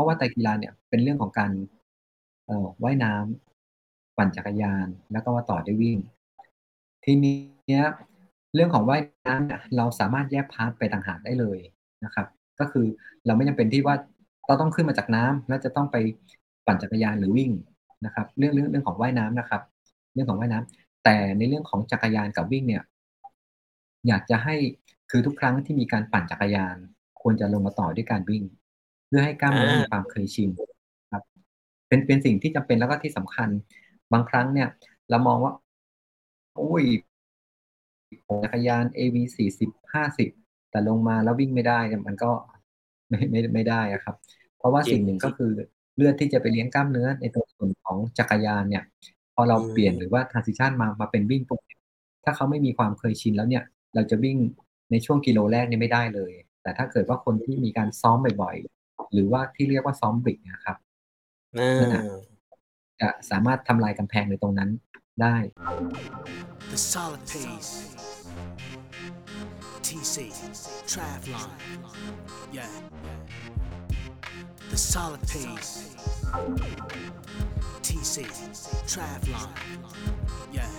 ราะว่าไตรกีฬาเนี่ยเป็นเรื่องของการเอ่อว่ายน้ำปั่นจักรยาน แล้วก็มาต่อด้วยวิ่ง ทีนี้เรื่องของว่ายน้ำเนี่ยเราสามารถแยกพาร์ทไปต่างหากได้เลยนะครับ ก็คือเราไม่จำเป็นที่ว่าเราต้องขึ้นมาจากน้ำแล้วจะต้องไปปั่นจักรยานหรือวิ่งนะครับ เรื่องเรื่องเรื่องของว่ายน้ำนะครับ เรื่องของว่ายน้ำแต่ในเรื่องของจักรยานกับวิ่งเนี่ย อยากจะให้คือทุกครั้งที่มีการปั่นจักรยาน ควรจะลงมาต่อด้วยการวิ่ง เพื่อให้กล้ามเนื้อมีความเคยชินครับ เป็นเป็นสิ่งที่จำเป็นแล้วก็ที่สำคัญ บางครั้งเนี่ย เรามองว่าอุ้ยจักรยาน AV สี่สิบห้าสิบแต่ลงมาแล้ววิ่งไม่ได้เนี่ยมันก็ไม่ไม่ไม่ได้อะครับ เพราะว่าสิ่งหนึ่งก็คือเลือดที่จะไปเลี้ยงกล้ามเนื้อในตัวส่วนของจักรยานเนี่ย พอเราเปลี่ยนหรือว่า transition มามาเป็นวิ่งปุ๊บถ้าเขาไม่มีความเคยชินแล้วเนี่ย เราจะวิ่งในช่วงกิโลแรกเนี่ยไม่ได้เลย แต่ถ้าเกิดว่าคนที่มีการซ้อมบ่อยๆ หรือว่าที่เรียกว่าซ้อมบริกนะครับอ่นั่นน่ะาจะสามารถทำลายกำแพงในตรงนั้นได้ The solid pace. TC, Travlon. Yeah. The solid pace. TC, Travlon. Yeah.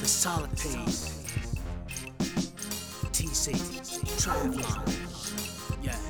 The solid pace. TC, Travlon. Yeah.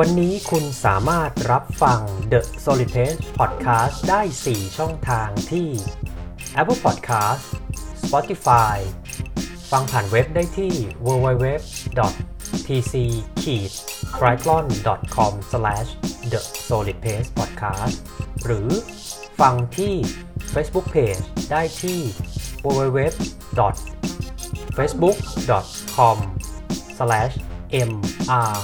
วันนี้คุณสามารถรับฟัง The Solid Pace Podcast ได้ 4 ช่องทางที่ Apple Podcast Spotify ฟังผ่านเว็บได้ที่ www.tc-triathlon.com/the solid pace podcast หรือฟังที่ Facebook Page ได้ที่ www.facebook.com/mr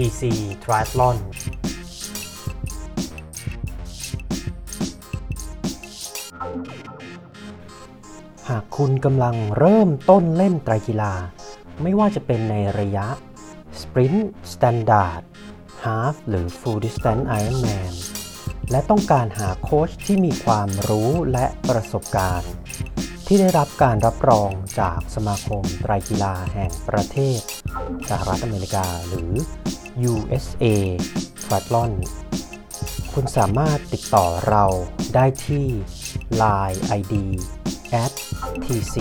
TC triathlon หากคุณกำลังเริ่มต้นเล่นไตรกีฬา ไม่ว่าจะเป็นในระยะ Sprint Standard Half หรือ Full Distance Ironman และต้องการหาโค้ชที่มีความรู้และประสบการณ์ ที่ได้รับการรับรองจากสมาคมไตรกีฬาแห่งประเทศสหรัฐอเมริกาหรือ USA Triathlon คุณสามารถติดต่อเราได้ที่ Line ID at tc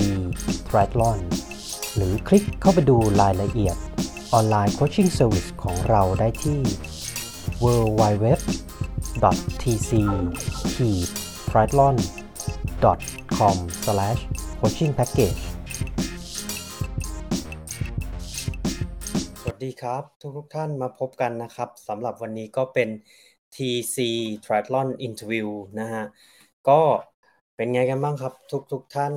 triathlon หรือคลิกเข้าไปดูรายละเอียด online coaching service ของเราได้ที่ www tc triathlon com coaching package ดีครับทุกทุกท่านมาพบกันนะครับสำหรับวันนี้ก็เป็น TC Triathlon Interview นะฮะก็เป็นไงกันบ้างครับทุกทุกท่าน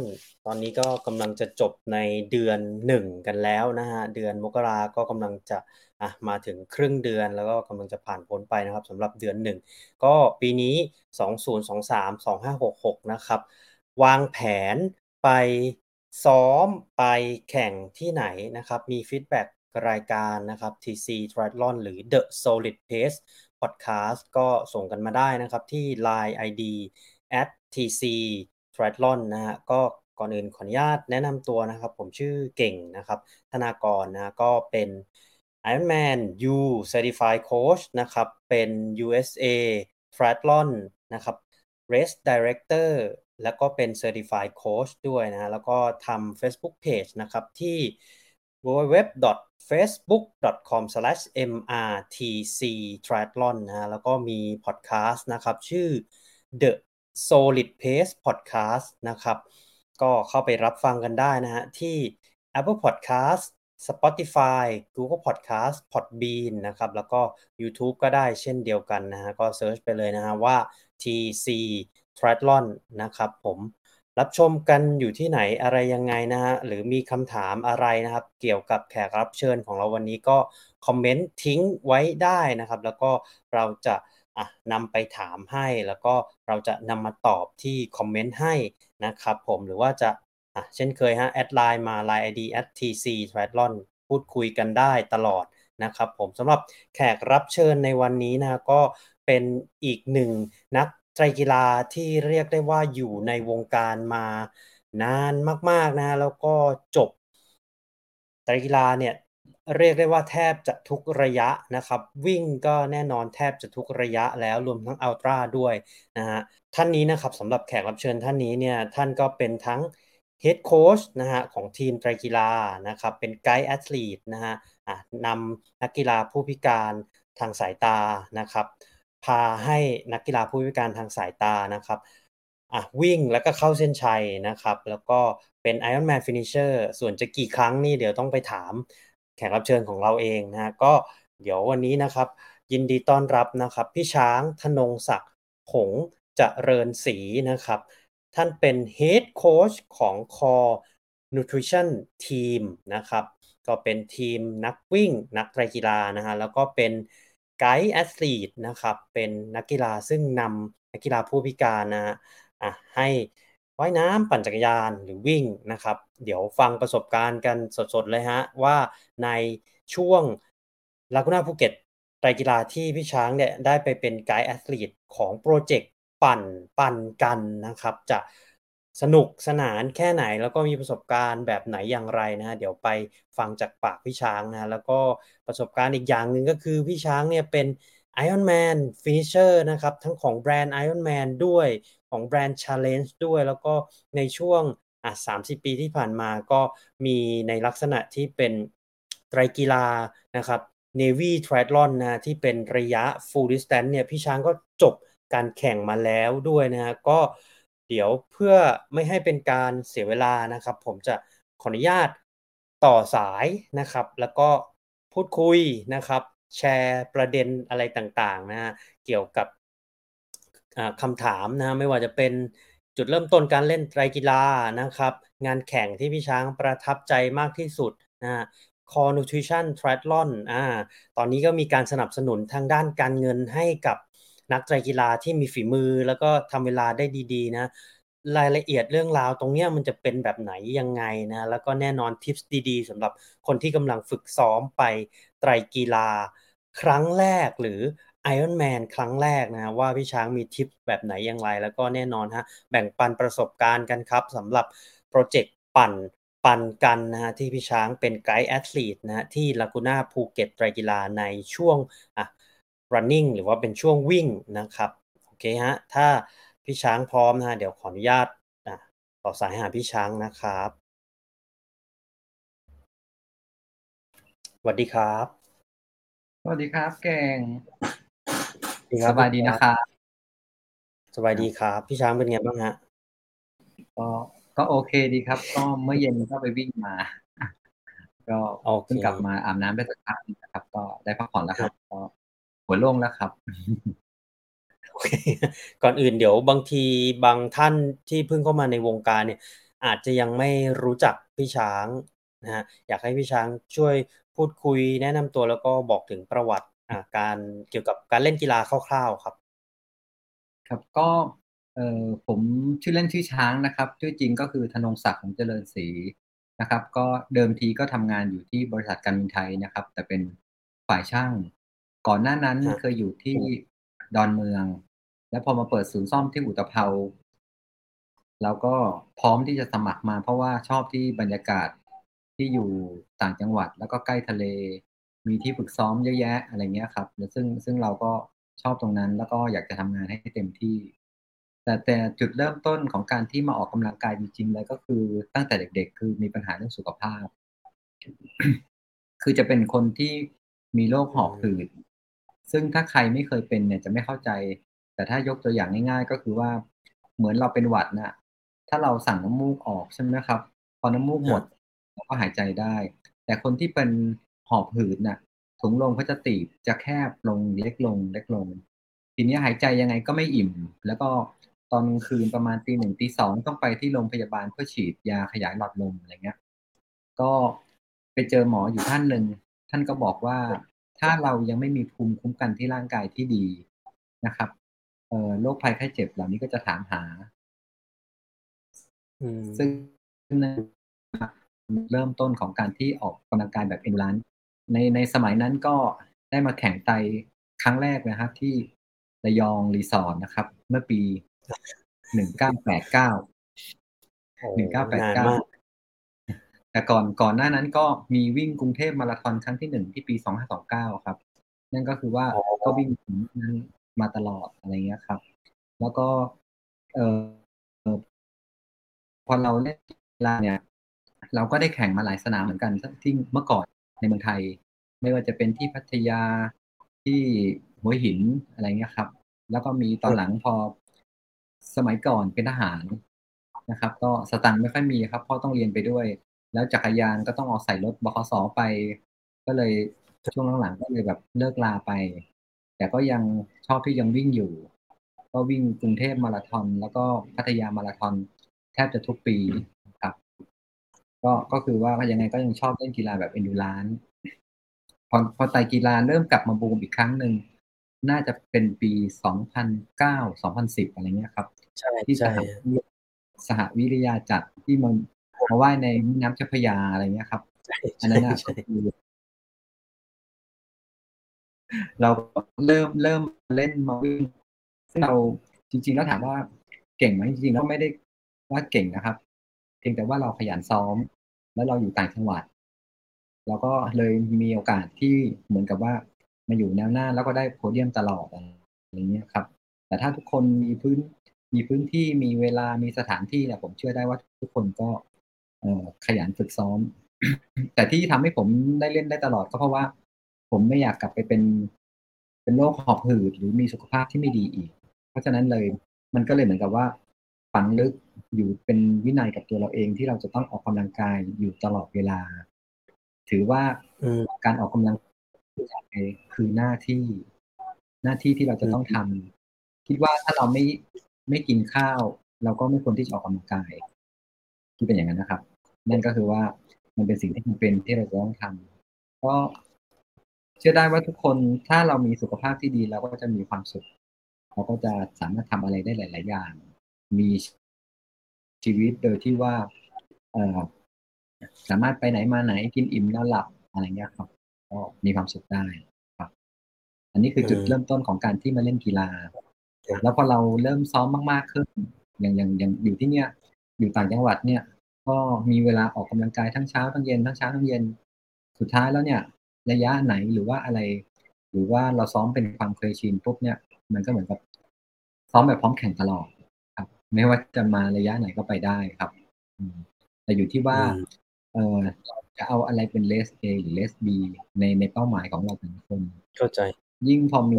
ตอนนี้ก็กำลังจะจบในเดือน1กันแล้วนะฮะเดือนมกราก็กำลังจะอะมาถึงครึ่งเดือนแล้วก็กำลังจะผ่านพ้นไปนะครับสำหรับเดือน1ก็ปีนี้ 2023 2566 นะครับ วางแผนไปซ้อมไปแข่งที่ไหนนะครับ มีฟีดแบ็ก รายการนะครับ TC Triathlon หรือ The Solid Pace Podcast ก็ส่งกันมาได้นะครับที่ Line ID at tc triathlon นะฮะก็ก่อนอื่นขออนุญาตแนะนำตัวนะครับ ผมชื่อเก่งนะครับ ธนากรนะก็เป็น Ironman U Certified Coach นะครับ เป็น USA Triathlon นะครับ Race Director แล้วก็เป็น Certified Coach ด้วยนะ แล้วก็ทำ Facebook Page นะครับที่ w w w ะฮะแล้วก็มีพอดแคสต์นะครับ ชื่อ The Solid Pace Podcast นะครับ ก็เข้าไปรับฟังกันได้นะฮะ ที่ Apple Podcast Spotify Google Podcast Podbean นะครับ แล้วก็ YouTube ก็ได้เช่นเดียวกันนะฮะ ก็เซิร์ชไปเลยนะฮะว่า TC Triathlon นะครับผม รับชมกันอยู่ที่ไหนอะไรยังไงนะฮะหรือมีคำถามอะไรนะครับ เกี่ยวกับแขกรับเชิญของเราวันนี้ก็คอมเมนต์ทิ้งไว้ได้นะครับ แล้วก็เราจะอะนำไปถามให้ แล้วก็เราจะนำมาตอบที่คอมเมนต์ให้นะครับผมหรือว่าจะอะเช่นเคยฮะ add Line มา Line ID at tc triathlon พูดคุยกันได้ตลอดนะครับผมสำหรับแขกรับเชิญในวันนี้นะก็เป็นอีกหนึ่งนัก ไตรกีฬาที่เรียกได้ว่าอยู่ในวงการมานานมาก ๆนะ แล้วก็จบไตรกีฬาเนี่ยเรียกได้ว่าแทบจะทุกระยะนะครับ วิ่งก็แน่นอนแทบจะทุกระยะแล้วรวมทั้ง ultra ด้วยนะฮะท่านนี้นะครับสำหรับแขกรับเชิญท่านนี้เนี่ยท่านก็เป็นทั้งเฮดโค้ชนะฮะของทีมไตรกีฬานะครับเป็นไกด์แอธลีตนะฮะนำนักกีฬาผู้พิการทางสายตานะครับ พาให้นักกีฬาผู้พิการทางสายตานะครับอะวิ่งแล้วก็เข้าเส้นชัยนะครับ แล้วก็เป็น Ironman Finisher ส่วนจะกี่ครั้งนี่เดี๋ยวต้องไปถามแขกรับเชิญของเราเองนะก็เดี๋ยววันนี้นะครับ ยินดีต้อนรับนะครับ พี่ช้างธนงศักดิ์หงจเริญศรีนะครับ ท่านเป็น Head Coach ของ Core Nutrition Team นะครับ ก็เป็นทีมนักวิ่งนักไตรกีฬานะฮะแล้วก็เป็น ไกด์แอสลีดนะครับ เป็นนักกีฬาซึ่งนำนักกีฬาผู้พิการนะฮะอะให้ว่ายน้ำปั่นจักรยานหรือวิ่งนะครับ เดี๋ยวฟังประสบการณ์กันสดๆเลยฮะ ว่าในช่วงลากูน่าภูเก็ตไตรกีฬาที่พี่ช้างเนี่ยได้ไปเป็นไกด์แอสลีดของโปรเจกต์ปั่นปั่นกันนะครับ จะ สนุกสนานแค่ไหนแล้วก็มีประสบการณ์แบบไหนอย่างไรนะ เดี๋ยวไปฟังจากปากพี่ช้างนะ แล้วก็ประสบการณ์อีกอย่างหนึ่งก็คือพี่ช้างเนี่ยเป็น Ironman Finisher นะครับ ทั้งของแบรนด์ Ironman ด้วยของแบรนด์ Challenge ด้วย แล้วก็ในช่วงอะ30ปีที่ผ่านมาก็มีในลักษณะที่เป็นไตรกีฬานะครับ Navy Triathlon นะที่เป็นระยะ Full Distance เนี่ยพี่ช้างก็จบการแข่งมาแล้วด้วยนะฮะก็ เดี๋ยวเพื่อไม่ให้เป็นการเสียเวลานะครับ ผมจะขออนุญาตต่อสายนะครับ แล้วก็พูดคุยนะครับ แชร์ประเด็นอะไรต่างๆนะฮะเกี่ยวกับคำถามนะไม่ว่าจะเป็นจุดเริ่มต้นการเล่นไตรกีฬานะครับ งานแข่งที่พี่ช้างประทับใจมากที่สุดนะ Core Nutrition Triathlon อ่าตอนนี้ก็มีการสนับสนุนทางด้านการเงินให้กับ นักไตรกีฬาที่มีฝีมือแล้วก็ทำเวลาได้ดีๆนะรายละเอียดเรื่องราวตรงนี้มันจะเป็นแบบไหนยังไงนะแล้วก็แน่นอนทิปส์ดีๆสำหรับคนที่กำลังฝึกซ้อมไปไตรกีฬา ครั้งแรกหรือ Iron Man ครั้งแรกนะว่าพี่ช้างมีทิปแบบไหนอย่างไร แล้วก็แน่นอนฮะแบ่งปันประสบการณ์กันครับสำหรับโปรเจกต์ปั่นปันกันนะฮะที่พี่ช้างเป็นไกด์แอธลีตนะฮะที่ลากูน่าภูเก็ตไตรกีฬาในช่วงอะ running หรือว่าเป็นช่วงวิ่งนะครับโอเคฮะถ้าพี่ช้างพร้อมนะเดี๋ยวขออนุญาตนะต่อสายหาพี่ช้างนะครับสวัสดีครับสวัสดีครับเก่งสบายดีนะครับสบายดีครับ พี่ช้างเป็นไงบ้างฮะก็ก็โอเคดีครับ ก็เมื่อเย็นก็ไปวิ่งมา ก็เพิ่งกลับมาอาบน้ำได้สักพักนะครับ ก็ได้พักผ่อนแล้วครับก็ หัวโล่งแล้วครับก่อนอื่นเดี๋ยวบางทีบางท่านที่เพิ่งเข้ามาในวงการเนี่ย อาจจะยังไม่รู้จักพี่ช้างนะฮะอยากให้พี่ช้างช่วยพูดคุยแนะนำตัวแล้วก็บอกถึงประวัติการเกี่ยวกับการเล่นกีฬาคร่าวๆครับ ครับก็เอ่อผมชื่อเล่นชื่อช้างนะครับ ชื่อจริงก็คือธนงศักดิ์ของเจริญศรีนะครับ ก็เดิมทีก็ทำงานอยู่ที่บริษัทการบินไทยนะครับ แต่เป็นฝ่ายช่าง ก่อนหน้านั้นเคยอยู่ที่ดอนเมือง แล้วพอมาเปิดศูนย์ซ่อมที่อุตภเปาเราก็พร้อมที่จะสมัครมาเพราะว่าชอบที่บรรยากาศที่อยู่ต่างจังหวัด แล้วก็ใกล้ทะเล มีที่ฝึกซ้อมเยอะแยะอะไรเงี้ยครับแล้วซึ่งซึ่งเราก็ชอบตรงนั้น แล้วก็อยากจะทำงานให้เต็มที่ แต่แต่จุดเริ่มต้นของการที่มาออกกำลังกายจริงๆเลยก็คือตั้งแต่เด็ก ๆ คือมีปัญหาเรื่องสุขภาพ คือจะเป็นคนที่มีโรคหอบหืด ซึ่งถ้าใครไม่เคยเป็นเนี่ยจะไม่เข้าใจ แต่ถ้ายกตัวอย่างง่ายๆ ก็คือว่าเหมือนเราเป็นหวัดนะ่ะ ถ้าเราสั่งน้ำมูกออกใช่ไหมครับ พอน้ำมูกหมดเราก็หายใจได้ แต่คนที่เป็นหอบหืดน่ะถุงลมก็จะตีบจะแคบลงเล็กลง เล็กลง ทีนี้หายใจยังไงก็ไม่อิ่ม แล้วก็ตอนกลางคืนประมาณตีหนึ่งตีสองต้องไปที่โรงพยาบาลเพื่อฉีดยาขยายหลอดลมอะไรเงี้ย ก็ไปเจอหมออยู่ท่านหนึ่งท่านก็บอกว่า ถ้าเรายังไม่มีภูมิคุ้มกันที่ร่างกายที่ดีนะครับเอ่อโรคภัยไข้เจ็บเหล่านี้ก็จะถามหาอืมซึ่งเริ่มต้นของการที่ออกกำลังกายแบบเอ็นลันในในสมัยนั้นก็ได้มาแข่งไตครั้งแรกนะครับ ที่ระยองรีสอร์ทนะครับ เมื่อปีหนึ่งเก้าแปดเก้าโอ้หนึ่งเก้าแปดนานเก้ามาก แต่ก่อนก่อนหน้านั้นก็มีวิ่งกรุงเทพมาราธอนครั้งที่หนึ่งที่ปีสองห้าสองเก้าครับ นั่นก็คือว่าก็วิ่งถึงนั้นมาตลอดอะไรเงี้ยครับ แล้วก็เออเอ่อพอเราเล่นกีฬาเนี่ย เราก็ได้แข่งมาหลายสนามเหมือนกันที่เมื่อก่อนในเมืองไทย ไม่ว่าจะเป็นที่พัทยาที่หัวหินอะไรเงี้ยครับ แล้วก็มีตอนหลังพอสมัยก่อนเป็นทหารนะครับ ก็สตังค์ไม่ค่อยมีครับเพราะต้องเรียนไปด้วย แล้วจักรยานก็ต้องเอาใส่รถบขสไป ก็เลยช่วงหลังๆก็เลยแบบเลิกลาไป แต่ก็ยังชอบที่ยังวิ่งอยู่ ก็วิ่งกรุงเทพมาราธอน แล้วก็พัทยามาราธอนแทบจะทุกปีครับ ก็ก็คือว่ายังไงก็ยังชอบเล่นกีฬาแบบเอนดูรานพอพอไตรกีฬาเริ่มกลับมาบูมอีกครั้งหนึ่งน่าจะเป็นปี2009 2010อะไรเงี้ยครับ ใช่ที่สใช่หวิสหวิทยาจัดที่มัน มาว่ายในแม่น้ำเจ้าพระยาอะไรเงี้ยครับใช่อันนั้นน่ะใช่ก็คือเราก็เริ่มเริ่มเล่นมาวิ่งซึ่งเราจริง ๆ แล้วถามว่าเก่งไหมจริงๆแล้วไม่ได้ว่าเก่งนะครับ เพียงแต่ว่าเราขยันซ้อม แล้วเราอยู่ต่างจังหวัดเราก็เลยมีโอกาสที่เหมือนกับว่ามาอยู่แนวหน้าแล้วก็ได้โพเดียมตลอดอะไรเงี้ยครับ แต่ถ้าทุกคนมีพื้นมีพื้นที่มีเวลามีสถานที่เนี่ยผมเชื่อได้ว่าทุกคนก็เอ่อ ขยันฝึกซ้อม แต่ที่ทำให้ผมได้เล่นได้ตลอดก็เพราะว่า ผมไม่อยากกลับไปเป็นเป็นโรคหอบหืดหรือมีสุขภาพที่ไม่ดีอีก เพราะฉะนั้นเลยมันก็เลยเหมือนกับว่าฝังลึกอยู่เป็นวินัยกับตัวเราเองที่เราจะต้องออกกำลังกายอยู่ตลอดเวลา ถือว่าอืมการออกกำลังกายคือหน้าที่หน้าที่ที่เราจะต้องทำคิดว่าถ้าเราไม่ไม่กินข้าว เราก็ไม่ควรที่จะออกกำลังกายที่เป็นอย่างนั้นนะครับ นั่นก็คือว่ามันเป็นสิ่งที่จำเป็นที่เราจะต้องทำก็เชื่อได้ว่าทุกคนถ้าเรามีสุขภาพที่ดีเราก็จะมีความสุขเราก็จะสามารถทำอะไรได้หลาย ๆ อย่าง มีชีวิตโดยที่ว่าเออสามารถไปไหนมาไหนกินอิ่มนอนหลับอะไรเงี้ยครับ ก็มีความสุขได้ครับ อันนี้คือจุดเริ่มต้นของการที่มาเล่นกีฬา แล้วพอเราเริ่มซ้อมมาก ๆ ขึ้นอย่างอย่างอย่างอยู่ที่เนี้ยอยู่ต่างจังหวัดเนี่ย ก็มีเวลาออกกำลังกายทั้งเช้าทั้งเย็นทั้งเช้าทั้งเย็น สุดท้ายแล้วเนี่ย ระยะไหนหรือว่าอะไร หรือว่าเราซ้อมเป็นความเคยชินปุ๊บเนี่ย มันก็เหมือนกับซ้อมแบบพร้อมแข่งตลอดครับ ไม่ว่าจะมาระยะไหนก็ไปได้ครับอืมแต่อยู่ที่ว่าอืมเออจะเอาอะไรเป็นเลส A หรือเลส B ในในเป้าหมายของเราแต่ละคน เข้าใจ ยิ่งพอมี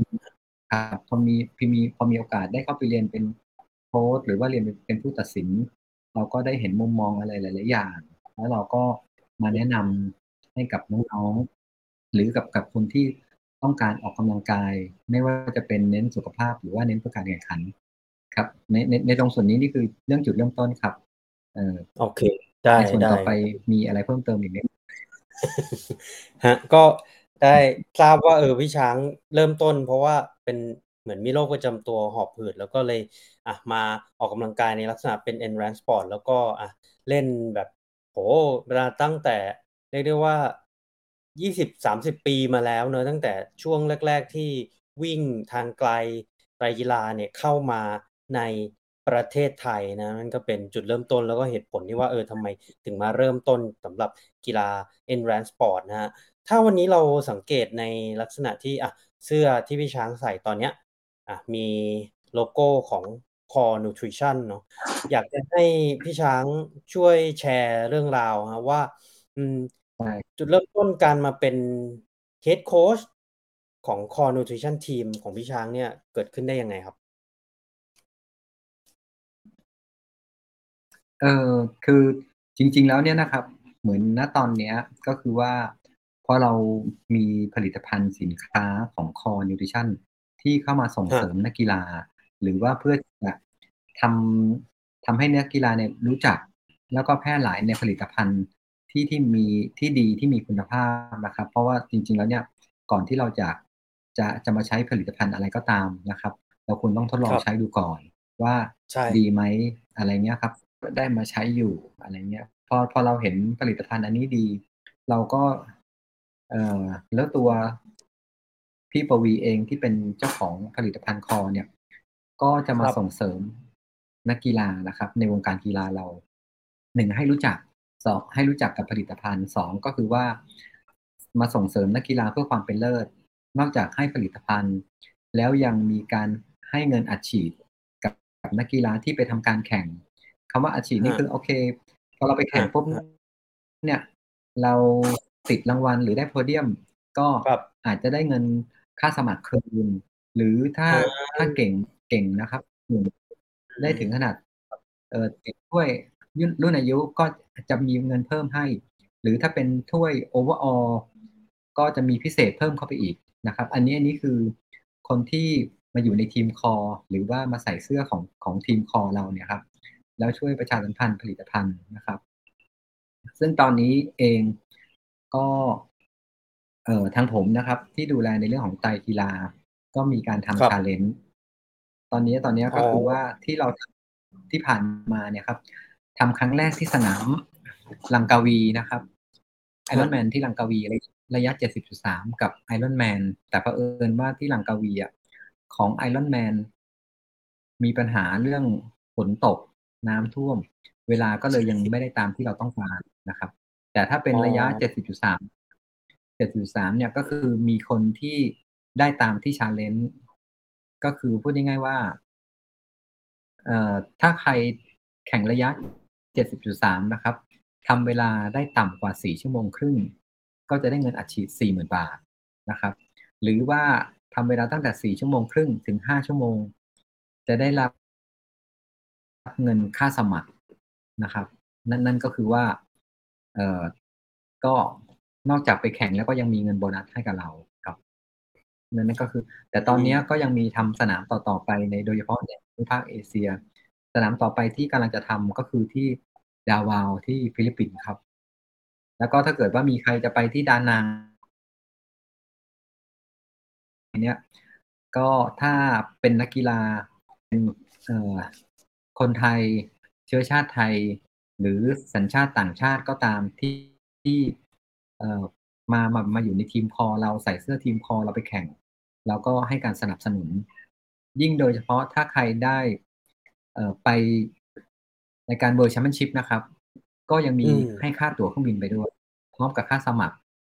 ครับพอมีพี่มีพอมีโอกาสได้เข้าไปเรียนเป็นโค้ชหรือว่าเรียนเป็นเป็นผู้ตัดสิน เราก็ได้เห็นมุมมองอะไรหลาย ๆ อย่าง แล้วเราก็มาแนะนำให้กับน้องๆหรือกับกับคนที่ต้องการออกกำลังกาย ไม่ว่าจะเป็นเน้นสุขภาพหรือว่าเน้นเพื่อการแข่งขัน ครับ ในในในตรงส่วนนี้นี่คือเรื่องจุดเริ่มต้นครับ เออโอเค ได้ในส่วนได้ต่อไปมีอะไรเพิ่มเติมอีกไหมฮะก็ได้ทราบว่าเออพี่ช้างเริ่มต้น เพราะว่าเป็นเหมือนมีโรคประจำตัวหอบหืดแล้วก็เลย อะมาออกกำลังกายในลักษณะเป็น endurance sport แล้วก็อะเล่นแบบโหเวลาตั้งแต่เรียกได้ว่ายี่สิบสามสิบปีมาแล้วเนอะตั้งแต่ช่วงแรก ๆ ที่วิ่งทางไกลไตรกีฬาเนี่ยเข้ามาในประเทศไทยนะนั่นก็เป็นจุดเริ่มต้นแล้วก็เหตุผลที่ว่าเออทำไมถึงมาเริ่มต้นสำหรับกีฬา endurance sport นะฮะถ้าวันนี้เราสังเกตในลักษณะที่อะเสื้อที่พี่ช้างใส่ตอนเนี้ยอะมีโลโก้ของ Core Nutrition เนาะอยากจะให้พี่ช้างช่วยแชร์เรื่องราวฮะว่าอืมใช่จุดเริ่มต้นการมาเป็น Head Coach ของ Core Nutrition Team ของพี่ช้างเนี่ยเกิดขึ้นได้ยังไงครับเออคือจริง ๆ แล้วเนี่ยนะครับ เหมือนณตอนเนี้ยก็คือว่าพอเรามีผลิตภัณฑ์สินค้าของ Core Nutrition ที่เข้ามาส่งฮะเสริมนักกีฬา หรือว่าเพื่อจะทำทำให้นักกีฬาเนี่ยรู้จัก แล้วก็แพร่หลายในผลิตภัณฑ์ที่ที่มีที่ดีที่มีคุณภาพนะครับ เพราะว่าจริง ๆ แล้วเนี่ยก่อนที่เราจะจะจะมาใช้ผลิตภัณฑ์อะไรก็ตามนะครับ เราควรต้องทดลองครับใช้ดูก่อน ว่าใช่ดีไหมอะไรเงี้ยครับได้มาใช้อยู่อะไรเงี้ยพอพอเราเห็นผลิตภัณฑ์อันนี้ดี เราก็ เอ่อแล้วตัวพี่ปวีเองที่เป็นเจ้าของผลิตภัณฑ์คอเนี่ย ก็จะมาครับส่งเสริมนักกีฬานะครับ ในวงการกีฬาเราหนึ่งให้รู้จักสองให้รู้จักกับผลิตภัณฑ์สองก็คือว่า มาส่งเสริมนักกีฬาเพื่อความเป็นเลิศ นอกจากให้ผลิตภัณฑ์ แล้วยังมีการให้เงินอัดฉีดกับกับนักกีฬาที่ไปทำการแข่งคำว่าอัดฉีดนี่ฮะคือโอเคพอเราไปแข่งฮะปุ๊บฮะเนี่ย เราติดรางวัลหรือได้โพเดียม ก็ครับอาจจะได้เงินค่าสมัครคืนหรือถ้าอ่าถ้าเก่ง เก่งนะครับหนึ่งได้ถึงขนาดเอ่อติดถ้วยรุ่นรุ่นอายุก็จะมีเงินเพิ่มให้ หรือถ้าเป็นถ้วยโอเวอร์ออก็จะมีพิเศษเพิ่มเข้าไปอีกนะครับ อันนี้อันนี้คือคนที่มาอยู่ในทีมคอ หรือว่ามาใส่เสื้อของของทีมคอเราเนี่ยครับ แล้วช่วยประชาสัมพันธ์ผลิตภัณฑ์นะครับ ซึ่งตอนนี้เองก็เอ่อทางผมนะครับ ที่ดูแลในเรื่องของไตรกีฬา ก็มีการครัทำบชาเลนจ์ ตอนนี้ตอนนี้ก็อ๋อคือว่าที่เราที่ผ่านมาเนี่ยครับทำครั้งแรกที่สนามลังกาวีนะครับไอรอนแมนที่ลังกาวีระยะ 70.3 กับไอรอนแมนแต่เผอิญว่าที่ลังกาวีอะของไอรอนแมนมีปัญหาเรื่องฝนตกน้ำท่วม เวลาก็เลยยังไม่ได้ตามที่เราต้องการนะครับ แต่ถ้าเป็นระยะอ๋อ70.3 7.3 เนี่ยก็คือมีคนที่ได้ตามที่ challenge ก็คือพูดง่ายๆว่าเอ่อถ้าใครแข่งระยะ 70.3 นะครับทำเวลาได้ต่ำกว่า 4 ชั่วโมงครึ่ง ก็จะได้เงินอัดฉีด 40,000 บาทนะครับ หรือว่าทำเวลาตั้งแต่ 4 ชั่วโมงครึ่งถึง 5 ชั่วโมง จะได้รับเงินค่าสมัครนะครับ นั่นนั่นก็คือว่าเอ่อก็นอกจากไปแข่งแล้วก็ยังมีเงินโบนัสให้กับเรา นั่นนั่นก็คือ แต่ตอนเนี้ยก็ยังมีทำสนามต่อๆไปในโดยเฉพาะในภูมิภาคเอเชีย สนามต่อไปที่กำลังจะทำก็คือที่ดาเวาที่ฟิลิปปินส์ครับ แล้วก็ถ้าเกิดว่ามีใครจะไปที่ดานังเนี้ยก็ถ้าเป็นนักกีฬาเป็นเอ่อคนไทยเชื้อชาติไทย หรือสัญชาติต่างชาติก็ตามที่ที่เอ่อมามามาอยู่ในทีมของเราใส่เสื้อทีมของเราไปแข่ง เราก็ให้การสนับสนุน ยิ่งโดยเฉพาะถ้าใครได้เอ่อไปในการ World Championship นะครับ ก็ยังมีอืมให้ค่าตั๋วเครื่องบินไปด้วย พร้อมกับค่าสมัคร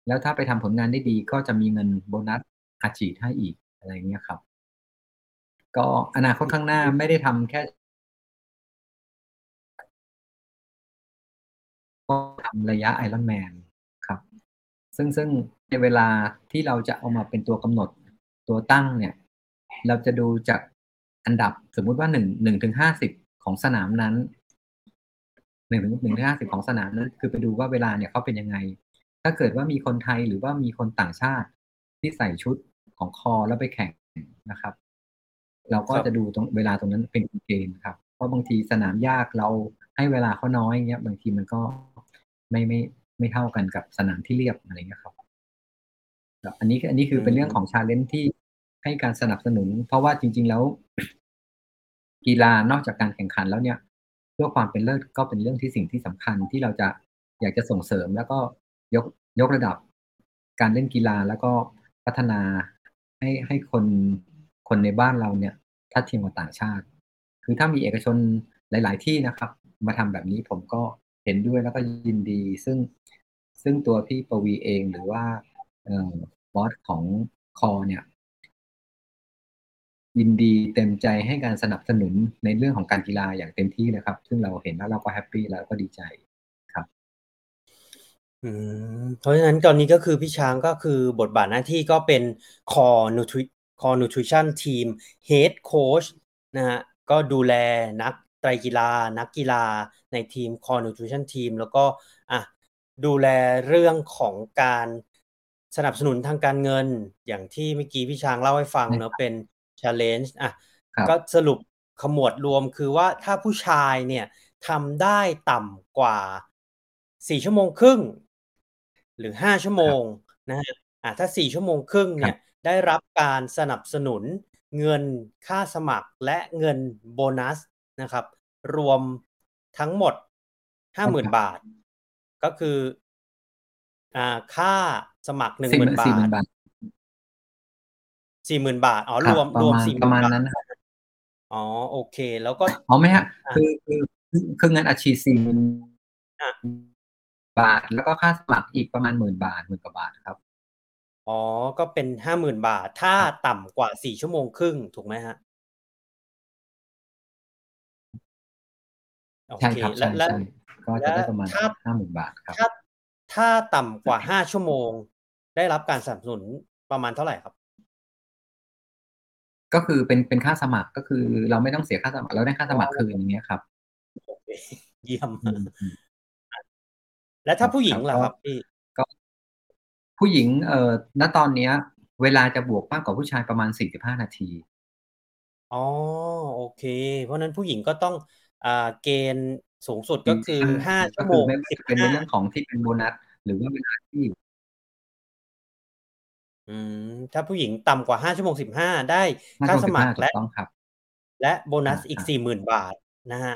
แล้วถ้าไปทำผลงานได้ดีก็จะมีเงินโบนัสอาชีพให้อีกอะไรเงี้ยครับ ก็อนาคตข้างหน้าไม่ได้ทำแค่ก็ทำระยะไอรอนแมนครับ ซึ่งซึ่งในเวลาที่เราจะเอามาเป็นตัวกำหนด ตัวตั้งเนี่ย เราจะดูจากอันดับสมมุติว่าหนึ่งหนึ่งถึงห้าสิบของสนามนั้นหนึ่งถึงหนึ่งถึงห้าสิบของสนามนั้น คือไปดูว่าเวลาเนี่ยเขาเป็นยังไง ถ้าเกิดว่ามีคนไทยหรือว่ามีคนต่างชาติที่ใส่ชุดของคอแล้วไปแข่งนะครับ เราก็จะดูตรงเวลาตรงนั้นเป็นเกณฑ์ครับ เพราะบางทีสนามยากเราให้เวลาเขาน้อยเงี้ย บางทีมันก็ไม่ไม่ไม่เท่ากันกับสนามที่เรียบอะไรเงี้ยครับ อันนี้อันนี้คือเป็นเรื่องของชาเลนจ์ที่ให้การสนับสนุน เพราะว่าจริง ๆ แล้ว กีฬานอกจากการแข่งขันแล้วเนี่ยเพื่อความเป็นเลิศก็เป็นเรื่องที่สิ่งที่สำคัญที่เราจะอยากจะส่งเสริมแล้วก็ยกยกระดับการเล่นกีฬาแล้วก็พัฒนาให้ให้คนคนในบ้านเราเนี่ยทัดเทียมกับต่างชาติ คือถ้ามีเอกชนหลาย ๆ ที่นะครับ มาทำแบบนี้ผมก็เห็นด้วยแล้วก็ยินดี ซึ่งซึ่งตัวพี่ปวีเองหรือว่าเอ่อ บอสของคอเนี่ยยินดีเต็มใจให้การสนับสนุนในเรื่องของการกีฬาอย่างเต็มที่เลยครับ ซึ่งเราเห็นแล้วเราก็แฮปปี้แล้วก็ดีใจอืมเพราะฉะนั้นตอนนี้ก็คือพี่ช้างก็คือบทบาทหน้าที่ก็เป็น core nutri core nutrition team head coach นะฮะก็ดูแลนักไตรกีฬา นักกีฬาในทีม core nutrition team แล้วก็อะดูแลเรื่องของการ สนับสนุนทางการเงินอย่างที่เมื่อกี้พี่ช้างเล่าให้ฟังใช่เนอะเป็น challenge อะครับก็สรุปขมวดรวมคือว่าถ้าผู้ชายเนี่ยทำได้ต่ำกว่าสี่ชั่วโมงครึ่ง หรือห้าชั่วโมงนะฮะอ่าถ้าสี่ชั่วโมงครึ่งเนี่ยได้รับการสนับสนุนเงินค่าสมัครและเงินโบนัสนะครับ รวมทั้งหมดห้าหมื่นบาท ก็คืออ่าค่า สมัครหนึ่งหมื่นบาทสี่หมื่นบาท อ๋อ รวมรวมสี่ประมาณนั้นอ๋อ โอเค แล้วก็ อ๋อ ไม่ฮะ คือคือคือเงินอาชีพสี่หมื่นบาท แล้วก็ค่าสมัครอีกประมาณหมื่นบาทหมื่นกว่าบาทครับ อ๋อ ก็เป็นห้าหมื่นบาท ถ้าต่ำกว่าสี่ชั่วโมงครึ่ง ถูกไหมฮะใช่ครับใช่ใช่ก็จะได้ประมาณห้าหมื่นบาทครับ ถ้าถ้าต่ำกว่าห้าชั่วโมง ได้รับการสนับสนุนประมาณเท่าไหร่ครับ ก็คือเป็นเป็นค่าสมัครก็คือ เราไม่ต้องเสียค่าสมัครเราได้ค่าสมัครคืนอย่างเงี้ยครับเยี่ยมแล้วถ้าผู้หญิงล่ะครับพี่ผู้หญิงเอ่อณตอนเนี้ย เวลาจะบวกมากกว่าผู้ชายประมาณสี่สิบห้านาทีอ๋อโอเค เพราะนั้นผู้หญิงก็ต้องอ่าเกณฑ์สูงสุดก็คือห้าชั่วโมงไม่ว่าจะเป็นในเรื่องของที่เป็นโบนัส หรือว่าเวลาที่ อืมถ้าผู้หญิงต่ำกว่าห้าชั่วโมงสิบห้าได้ค่าสมัครและและโบนัสอีกสี่หมื่นบาทนะฮะ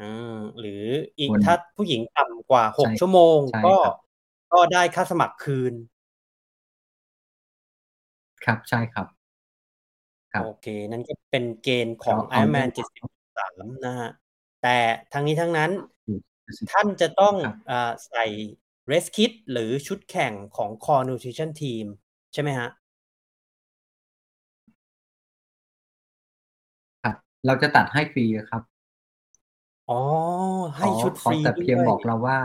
อืมหรืออีกถ้าผู้หญิงต่ำกว่าหกชั่วโมง ก็ก็ได้ค่าสมัครคืน ครับใช่ครับโอเค นั่นก็เป็นเกณฑ์ของ Iron Man 73 นะฮะ แต่ทั้งนี้ทั้งนั้น ท่านจะต้องอใส่ Race Kit หรือชุดแข่งของ Core Nutrition Team ใช่ไหมฮะ ครับเราจะตัดให้ฟรีครับ อ๋อให้ชุดฟรีแต่เพียงบอกเราว่า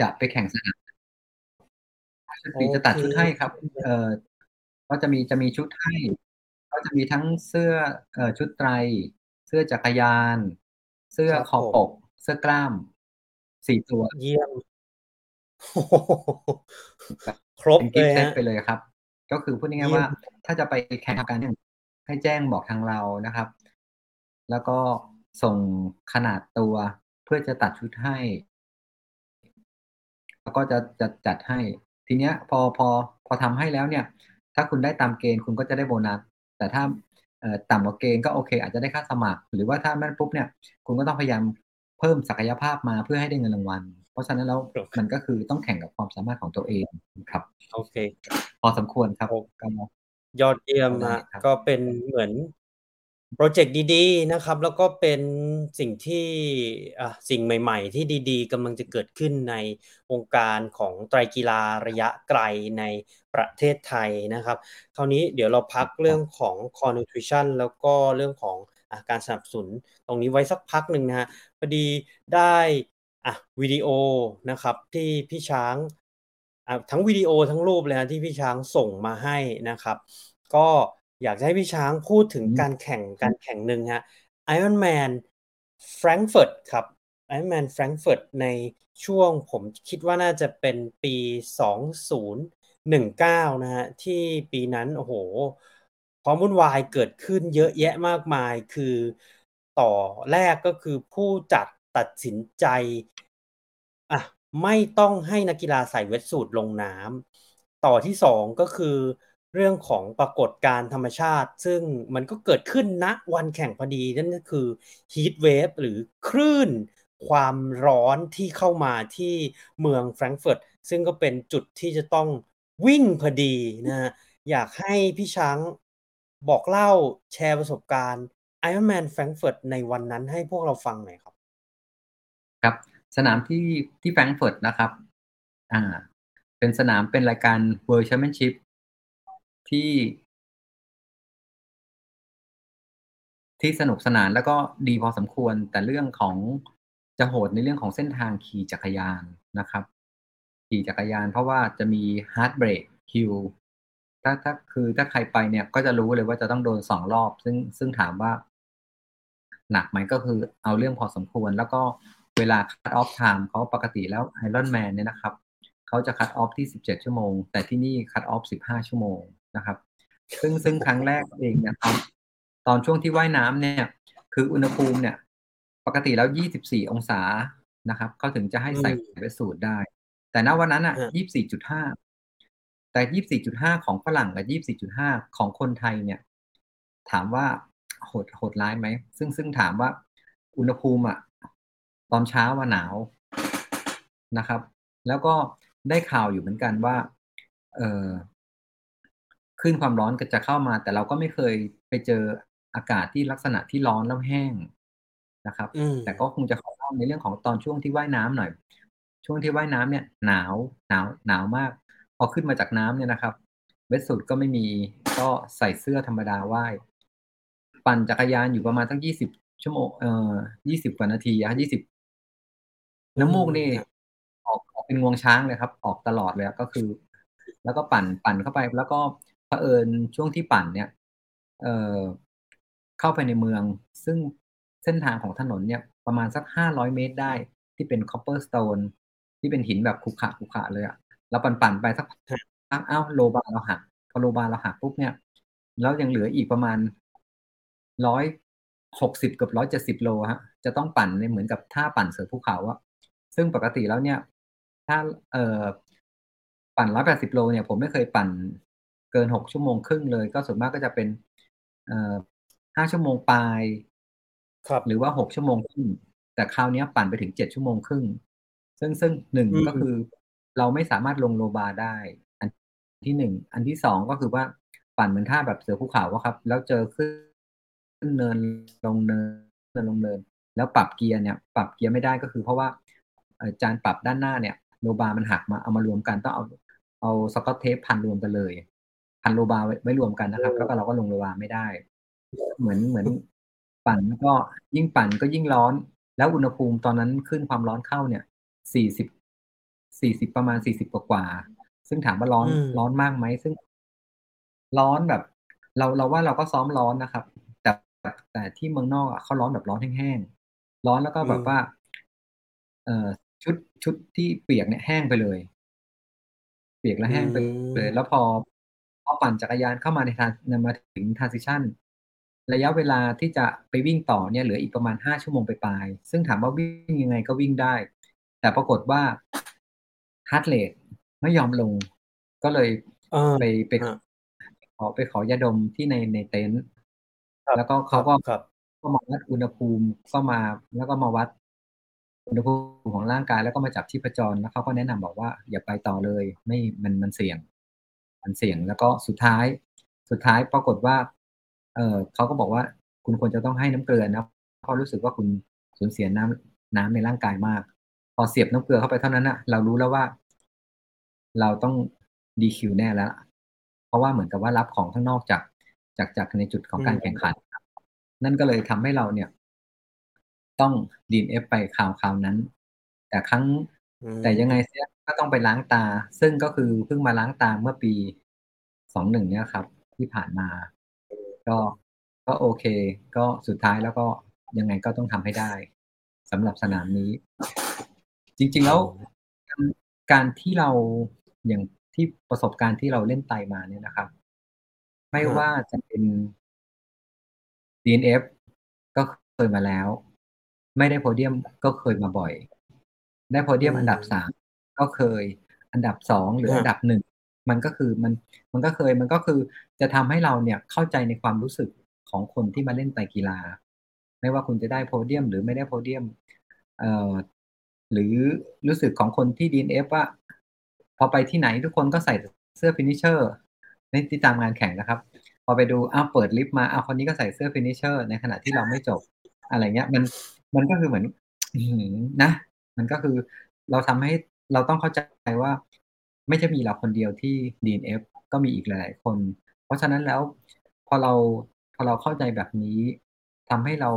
จะไปแข่งสนามชุดฟรีจะตัดชุดให้ครับ เอ่อก็จะมีจะมีชุดให้ ก็จะมีทั้งเสื้อเอ่อชุดไตร เสื้อจักรยาน เสื้อคอปกเสื้อกล้ามสี่ตัวเยี่ยมครบเลยฮะ ไปเลยครับ ก็คือพูดง่ายๆว่า ถ้าจะไปแข่งกันให้แจ้งบอกทางเรานะครับ แล้วก็ส่งขนาดตัวเพื่อจะตัดชุดให้ แล้วก็จะจะจัดให้ ทีเนี้ย พอพอพอทำให้แล้วเนี่ย ถ้าคุณได้ตามเกณฑ์คุณก็จะได้โบนัส แต่ถ้าต่ำกว่าเกณฑ์ก็โอเค อาจจะได้ค่าสมัคร หรือว่าถ้าไม่ปุ๊บเนี่ย คุณก็ต้องพยายามเพิ่มศักยภาพมาเพื่อให้ได้เงินรางวัล เพราะฉะนั้นแล้วมันก็คือต้องแข่งกับความสามารถของตัวเองครับ โอเค พอสมควรครับยอดเยี่ยมนะก็เป็นเหมือนโปรเจกต์ดีๆนะครับ แล้วก็เป็นสิ่งที่อ่าสิ่งใหม่ ๆ ที่ดีๆกำลังจะเกิดขึ้นในวงการของไตรกีฬาระยะไกลในประเทศไทยนะครับ คราวนี้เดี๋ยวเราพักเรื่องของ Core Nutrition แล้วก็เรื่องของอการสนับสนุนตรงนี้ไว้สักพักหนึ่งนะฮะพอดีได้ อะวิดีโอนะครับที่พี่ช้างอะทั้งวิดีโอทั้งรูปเลยนะที่พี่ช้างส่งมาให้นะครับ ก็อยากจะให้พี่ช้างพูดถึงการแข่งการแข่งหนึ่งฮะ Iron Man Frankfurt ครับ Iron Man Frankfurt ในช่วงผมคิดว่าน่าจะเป็นปี 2019 นะฮะที่ปีนั้นโอ้โหความวุ่นวายเกิดขึ้นเยอะแยะมากมายคือต่อแรกก็คือผู้จัด ตัดสินใจอะไม่ต้องให้นักกีฬาใส่เวทสูตรลงน้ำต่อที่สองก็คือเรื่องของปรากฏการธรรมชาติ ซึ่งมันก็เกิดขึ้นณวันแข่งพอดี นั่นก็คือฮีทเวฟหรือคลื่นความร้อนที่เข้ามาที่เมืองแฟรงก์เฟิร์ตซึ่งก็เป็นจุดที่จะต้องวิ่งพอดีนะอยากให้พี่ช้างบอกเล่าแชร์ประสบการณ์ Ironman Frankfurt ในวันนั้นให้พวกเราฟังหน่อยครับ ครับสนามที่ที่แฟรงก์เฟิร์ตนะครับ อ่า เป็นสนามเป็นรายการ World Championship ที่ ที่สนุกสนานแล้วก็ดีพอสมควร แต่เรื่องของจะโหดในเรื่องของเส้นทางขี่จักรยานนะครับ ขี่จักรยานเพราะว่าจะมี Heartbreak Hill ถ้าถ้าคือถ้าใครไปเนี่ยก็จะรู้เลยว่าจะต้องโดนสองรอบ ซึ่งซึ่งถามว่า หนักไหมก็คือเอาเรื่องพอสมควรแล้วก็ เวลา cut off time เขาปกติแล้วไอรอนแมนเนี่ยนะครับเขาจะคัดออฟที่สิบเจ็ดชั่วโมง แต่ที่นี่คัดออฟสิบห้าชั่วโมงนะครับ ซึ่งซึ่งครั้งแรกเองเนี่ยตอนตอนช่วงที่ว่ายน้ำเนี่ย คืออุณหภูมิเนี่ย ปกติแล้ว 24 องศานะครับเขาถึงจะให้ใส่อืมเวทสูทได้ แต่ณวันนั้นอะฮะ24.5 แต่ 24.5 ของฝรั่งกับ 24.5 ของคนไทยเนี่ย ถามว่าโหดโหดร้ายไหม ซึ่งซึ่งถามว่าอุณหภูมิอะต อนเช้าว่าหนาวนะครับ แล้วก็ได้ข่าวอยู่เหมือนกันว่า เออขึ้นความร้อนก็จะเข้ามา แต่เราก็ไม่เคยไปเจออากาศที่ลักษณะที่ร้อนแล้วแห้งนะครับอืมแต่ก็คงจะขอเล่าในเรื่องของตอนช่วงที่ว่ายน้ำหน่อย ช่วงที่ว่ายน้ำเนี่ย หนาวหนาวหนาวมาก พอขึ้นมาจากน้ำเนี่ยนะครับเวทสูทก็ไม่มีก็ใส่เสื้อธรรมดาว่ายปั่นจักรยานอยู่ประมาณตั้งยี่สิบชั่วโมงเอ่อยี่สิบกว่านาทีอะยี่สิบ น้ำมูกนี่ครับออกออกเป็นงวงช้างเลยครับ ออกตลอดเลยอะก็คือ แล้วก็ปั่นปั่นเข้าไป แล้วก็เผอิญช่วงที่ปั่นเนี่ย เอ่อเข้าไปในเมือง ซึ่งเส้นทางของถนนเนี่ย ประมาณสักห้าร้อยเมตรได้ ที่เป็น copper stone ที่เป็นหินแบบขรุขระขรุขระเลยอะแล้วปั่นปั่นไปสักพักอ้าวโลบาร์เราหักพอโลบาร์เราหักปุ๊บเนี่ยแล้วยังเหลืออีกประมาณร้อยหกสิบกับร้อยเจ็ดสิบโลฮะ จะต้องปั่นในเหมือนกับท่าปั่นเสือภูเขาอะ ซึ่งปกติแล้วเนี่ย ถ้าเอ่อปั่นร้อยแปดสิบโลเนี่ย ผมไม่เคยปั่นเกินหกชั่วโมงครึ่งเลย ก็ส่วนมากก็จะเป็นเอ่อห้าชั่วโมงปลายครับหรือว่าหกชั่วโมงครึ่งแต่คราวเนี้ยปั่นไปถึงเจ็ดชั่วโมงครึ่ง ซึ่งซึ่งหนึ่งอืมก็คือ เราไม่สามารถลง aero bar ได้ อันที่หนึ่ง อันที่สองก็คือว่าปั่นเหมือนท่าแบบเสือภูเขาอะครับ แล้วเจอขึ้นขึ้นเนินลงเนินเนินลงเนิน แล้วปรับเกียร์เนี่ย ปรับเกียร์ไม่ได้ก็คือเพราะว่าเอ่อ จานปรับด้านหน้าเนี่ย aero bar มันหักมาเอามารวมกันต้องเอาเอาสกอตเทปพันรวมกันเลย พัน aero bar ไว้ไว้รวมกันนะครับ แล้วก็เราก็ลง aero bar ไม่ได้ เหมือนเหมือนปั่นแล้วก็ยิ่งปั่นก็ยิ่งร้อน แล้วอุณหภูมิตอนนั้นขึ้นความร้อนเข้าเนี่ยสี่สิบสี่สิบประมาณสี่สิบกว่าๆซึ่งถามว่าร้อนอืมร้อนมากไหมซึ่ง ร้อนแบบ เราเราว่าเราก็ซ้อมร้อนนะครับ แต่แต่ที่เมืองนอกอะเขาร้อนแบบร้อนแห้งๆร้อนแล้วก็แบบว่า เอ่อ ชุดชุดที่เปียกเนี่ยแห้งไปเลย เปียกแล้วแห้งไปเลย แล้วพอพอปั่นจักรยานเข้ามาในทางมาถึง transition ระยะเวลาที่จะไปวิ่งต่อเนี่ยเหลืออีกประมาณห้าชั่วโมงไปปลายๆซึ่งถามว่าวิ่งยังไงก็วิ่งได้ แต่ปรากฏว่า heart rate ไม่ยอมลง ก็เลยเออไปไปฮะขอไปขอยาดมที่ในในเต็นท์ครับแล้วก็เขาก็ครับก็มาวัดอุณหภูมิก็มาแล้วก็มาวัด อุณหภูมิของร่างกายแล้วก็มาจับชีพจรแล้วเขาก็แนะนำบอกว่าอย่าไปต่อเลย ไม่มันมันเสี่ยง มันเสี่ยงแล้วก็สุดท้าย สุดท้ายปรากฏว่า เออเขาก็บอกว่าคุณควรจะต้องให้น้ำเกลือนะเพราะรู้สึกว่าคุณสูญเสียน้ำน้ำในร่างกายมาก พอเสียบน้ำเกลือเข้าไปเท่านั้นอะเรารู้แล้วว่า เราต้องดีคิวแน่แล้ว เพราะว่าเหมือนกับว่ารับของข้างนอกจากจากจากในจุดของการอืมแข่งขัน นั่นก็เลยทำให้เราเนี่ย ต้องดีนเอฟไปคราวคราวนั้น แต่ครั้งอืมแต่ยังไงเสียก็ต้องไปล้างตา ซึ่งก็คือเพิ่งมาล้างตาเมื่อปีสองหนึ่งเนี่ยครับ ที่ผ่านมา ก็ก็โอเค ก็สุดท้ายแล้วก็ยังไงก็ต้องทำให้ได้สำหรับสนามนี้ จริง ๆ แล้วการการที่เราอย่างที่ประสบการณ์ที่เราเล่นไตมาเนี่ยนะครับ ไม่ฮะว่าจะเป็น DNF ก็เคยมาแล้ว ไม่ได้โพเดียมก็เคยมาบ่อย ได้โพเดียมอืมอันดับสามก็เคย อันดับสองหรือฮะอันดับหนึ่งมันก็คือมันมันก็เคยมันก็คือจะทำให้เราเนี่ยเข้าใจในความรู้สึกของคนที่มาเล่นไตรกีฬา ไม่ว่าคุณจะได้โพเดียม หรือไม่ได้โพเดียมเอ่อหรือรู้สึกของคนที่ DNF ว่า พอไปที่ไหนทุกคนก็ใส่เสื้อฟินิชเชอร์ในที่ตามงานแข่งนะครับ พอไปดูอ้าวเปิดลิฟต์มาอ้าวคนนี้ก็ใส่เสื้อ finisher ในขณะที่เราไม่จบอะไรเงี้ยมัน มันก็คือเหมือนนะ มันก็คือเราทำให้เราต้องเข้าใจว่า ไม่ใช่มีเราคนเดียวที่ DNF ก็มีอีกหลายๆคน เพราะฉะนั้นแล้วพอเราพอเราเข้าใจแบบนี้ทำให้เรา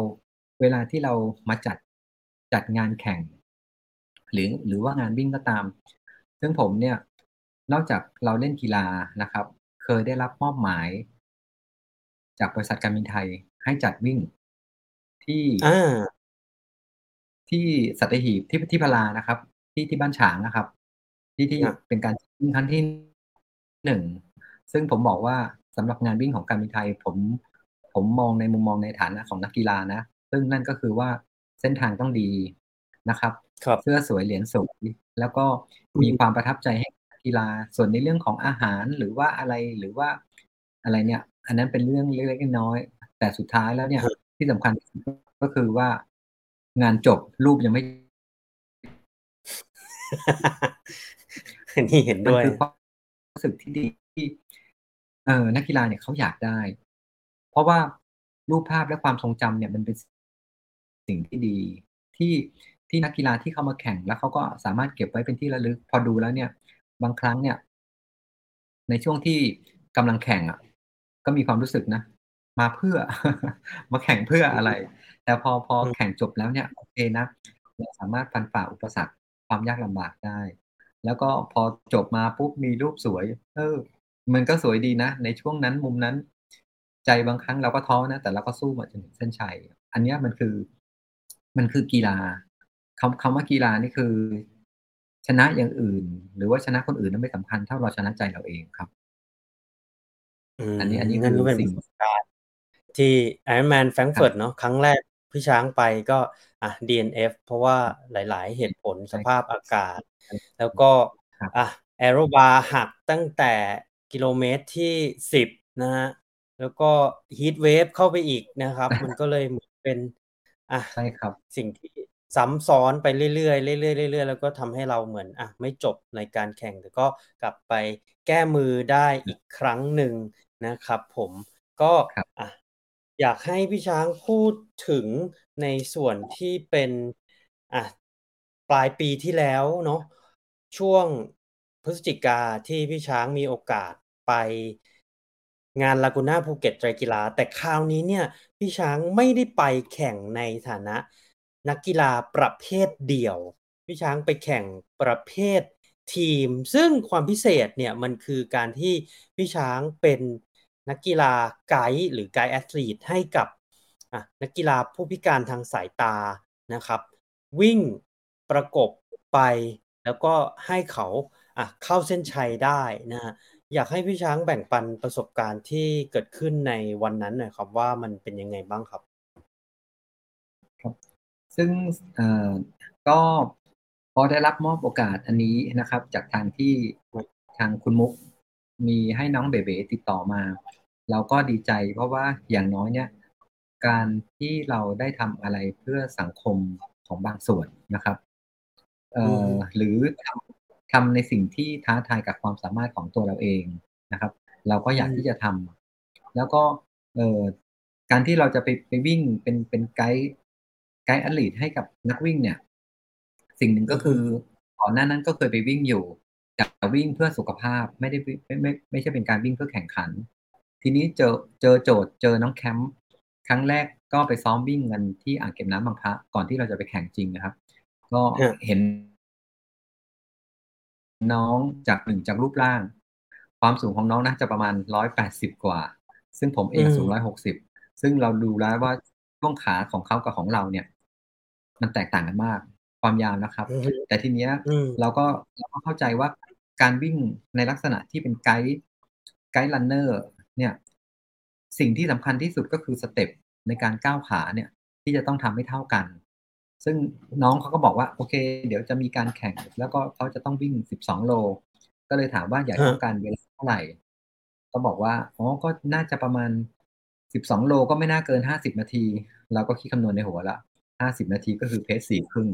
เวลาที่เรามาจัดจัดงานแข่ง หรือหรือว่างานวิ่งก็ตาม ซึ่งผมเนี่ย นอกจากเราเล่นกีฬานะครับ เคยได้รับมอบหมาย จากบริษัทการบินไทยให้จัดวิ่ง ที่อ ที่สัตหีบที่ที่พารานะครับ ที่ที่บ้านฉางนะครับ ที่ที่ครับเป็นการวิ่งครั้งที่หนึ่งซึ่งผมบอกว่าสำหรับงานวิ่งของการบินไทย ผมผมมองในมุมมองในฐานะของนักกีฬานะ ซึ่งนั่นก็คือว่าเส้นทางต้องดีนะครับครับเสื้อสวยเหรียญสวยแล้วก็อืมมีความประทับใจให้นักกีฬาส่วนในเรื่องของอาหารหรือว่าอะไรหรือว่าอะไรเนี่ย อันนั้นเป็นเรื่องเล็กๆน้อยๆแต่สุดท้ายแล้วเนี่ยที่สำคัญที่สุดก็คือว่า งานจบรูปยังไม่อันนี้เห็นมันด้วยคือความรู้สึกที่ดีที่เออนักกีฬาเนี่ยเขาอยากได้ เพราะว่ารูปภาพและความทรงจำเนี่ยมันเป็นสิ่งที่ดีที่ที่นักกีฬาที่เข้ามาแข่งแล้วเขาก็สามารถเก็บไว้เป็นที่ระลึก พอดูแล้วเนี่ย บางครั้งเนี่ย ในช่วงที่กำลังแข่งอะ ก็มีความรู้สึกนะ มาเพื่อ มาแข่งเพื่ออะไร แต่พอพออืมแข่งจบแล้วเนี่ยโอเคนะเราสามารถฟันฝ่าอุปสรรคความยากลำบากได้ แล้วก็พอจบมาปุ๊บมีรูปสวย เออ มันก็สวยดีนะ ในช่วงนั้นมุมนั้น ใจบางครั้งเราก็ท้อนะ แต่เราก็สู้มาจนถึงเส้นชัย อันเนี้ยมันคือ มันคือกีฬาคำคำว่ากีฬานี่คือ ชนะอย่างอื่น หรือว่าชนะคนอื่นนั้นไม่สำคัญเท่าเราชนะใจเราเองครับมอันนี้อันนี้นั่นคือก็เป็นสิ่งประสบการณ์ที่ Ironman Frankfurt เนาะครั้งแรก พี่ช้างไปก็อะ DNF เพราะว่าหลาย ๆ เหตุผลสภาพอากาศ แล้วก็ครับอะแอโรบาร์หักตั้งแต่กิโลเมตรที่สิบนะฮะแล้วก็ฮีทเวฟเข้าไปอีกนะครับ มันก็เลยเหมือนเป็นอะใช่ครับ สิ่งที่ซ้ำซ้อนไปเรื่อยๆเรื่อยๆเรื่อยๆแล้วก็ทำให้เราเหมือนอะไม่จบในการแข่งแต่ก็กลับไปแก้มือได้อีกครั้งหนึ่งนะครับ ผมก็ครับอะ อยากให้พี่ช้างพูดถึงในส่วนที่เป็นอะปลายปีที่แล้วเนาะช่วงพฤศจิกาที่พี่ช้างมีโอกาสไปงานลากูน่าภูเก็ตไตรกีฬา แต่คราวนี้เนี่ย พี่ช้างไม่ได้ไปแข่งในฐานะ นักกีฬาประเภทเดี่ยว พี่ช้างไปแข่งประเภททีม ซึ่งความพิเศษเนี่ยมันคือการที่พี่ช้างเป็น นักกีฬาไกด์หรือไกด์แอธลีทให้กับนักกีฬาผู้พิการทางสายตานะครับ วิ่งประกบไปแล้วก็ให้เขาเข้าเส้นชัยได้นะฮะอยากให้พี่ช้างแบ่งปันประสบการณ์ที่เกิดขึ้นในวันนั้นหน่อยครับว่ามันเป็นยังไงบ้างครับซึ่งเอ่อก็พอได้รับมอบโอกาสอันนี้นะครับ จากทางที่ทางคุณมุกมีให้น้องเบเบติดต่อมา เราก็ดีใจเพราะว่าอย่างน้อยเนี่ย การที่เราได้ทำอะไรเพื่อสังคมของบางส่วนนะครับเอ่อือมหรือทำทำในสิ่งที่ท้าทายกับความสามารถของตัวเราเองนะครับ เราก็อยากที่จะทำแล้วก็เอ่อการที่เราจะไปไปวิ่งเป็นเป็นไกด์ไกด์แอธลีทให้กับนักวิ่งเนี่ย สิ่งหนึ่งก็คือก่อนหน้านั้นก็เคยไปวิ่งอยู่แต่วิ่งเพื่อสุขภาพไม่ได้ไม่ไม่ไม่ใช่เป็นการวิ่งเพื่อแข่งขัน ทีนี้เจอเจอโจทย์เจอน้องแคมป์ครั้งแรกก็ไปซ้อมวิ่งกันที่อ่างเก็บน้ำบางพระก่อนที่เราจะไปแข่งจริงนะครับ ก็ฮะเห็น น้องจากหนึ่งจากรูปร่าง ความสูงของน้องน่าจะประมาณร้อยแปดสิบกว่า ซึ่งผมเองอืมสูงร้อยหกสิบซึ่งเราดูแล้วว่าช่วงขาของเขากับของเราเนี่ย มันแตกต่างกันมาก ความยาวนะครับอือฮึแต่ทีเนี้ยอืมเราก็เราก็เข้าใจว่าการวิ่งในลักษณะที่เป็น guide guide runner เนี่ยสิ่งที่สำคัญที่สุดก็คือ step ในการก้าวขาเนี่ย ที่จะต้องทำให้เท่ากัน ซึ่งน้องเขาก็บอกว่าโอเค เดี๋ยวจะมีการแข่งแล้วก็เขาจะต้องวิ่ง12โล ก็เลยถามว่าอยากฮะต้องการเวลาเท่าไหร่ก็บอกว่าอ๋อก็น่าจะประมาณ12โลก็ไม่น่าเกิน50นาที เราก็คิดคำนวณในหัวละ50นาทีก็คือเพจสี่ครึ่ง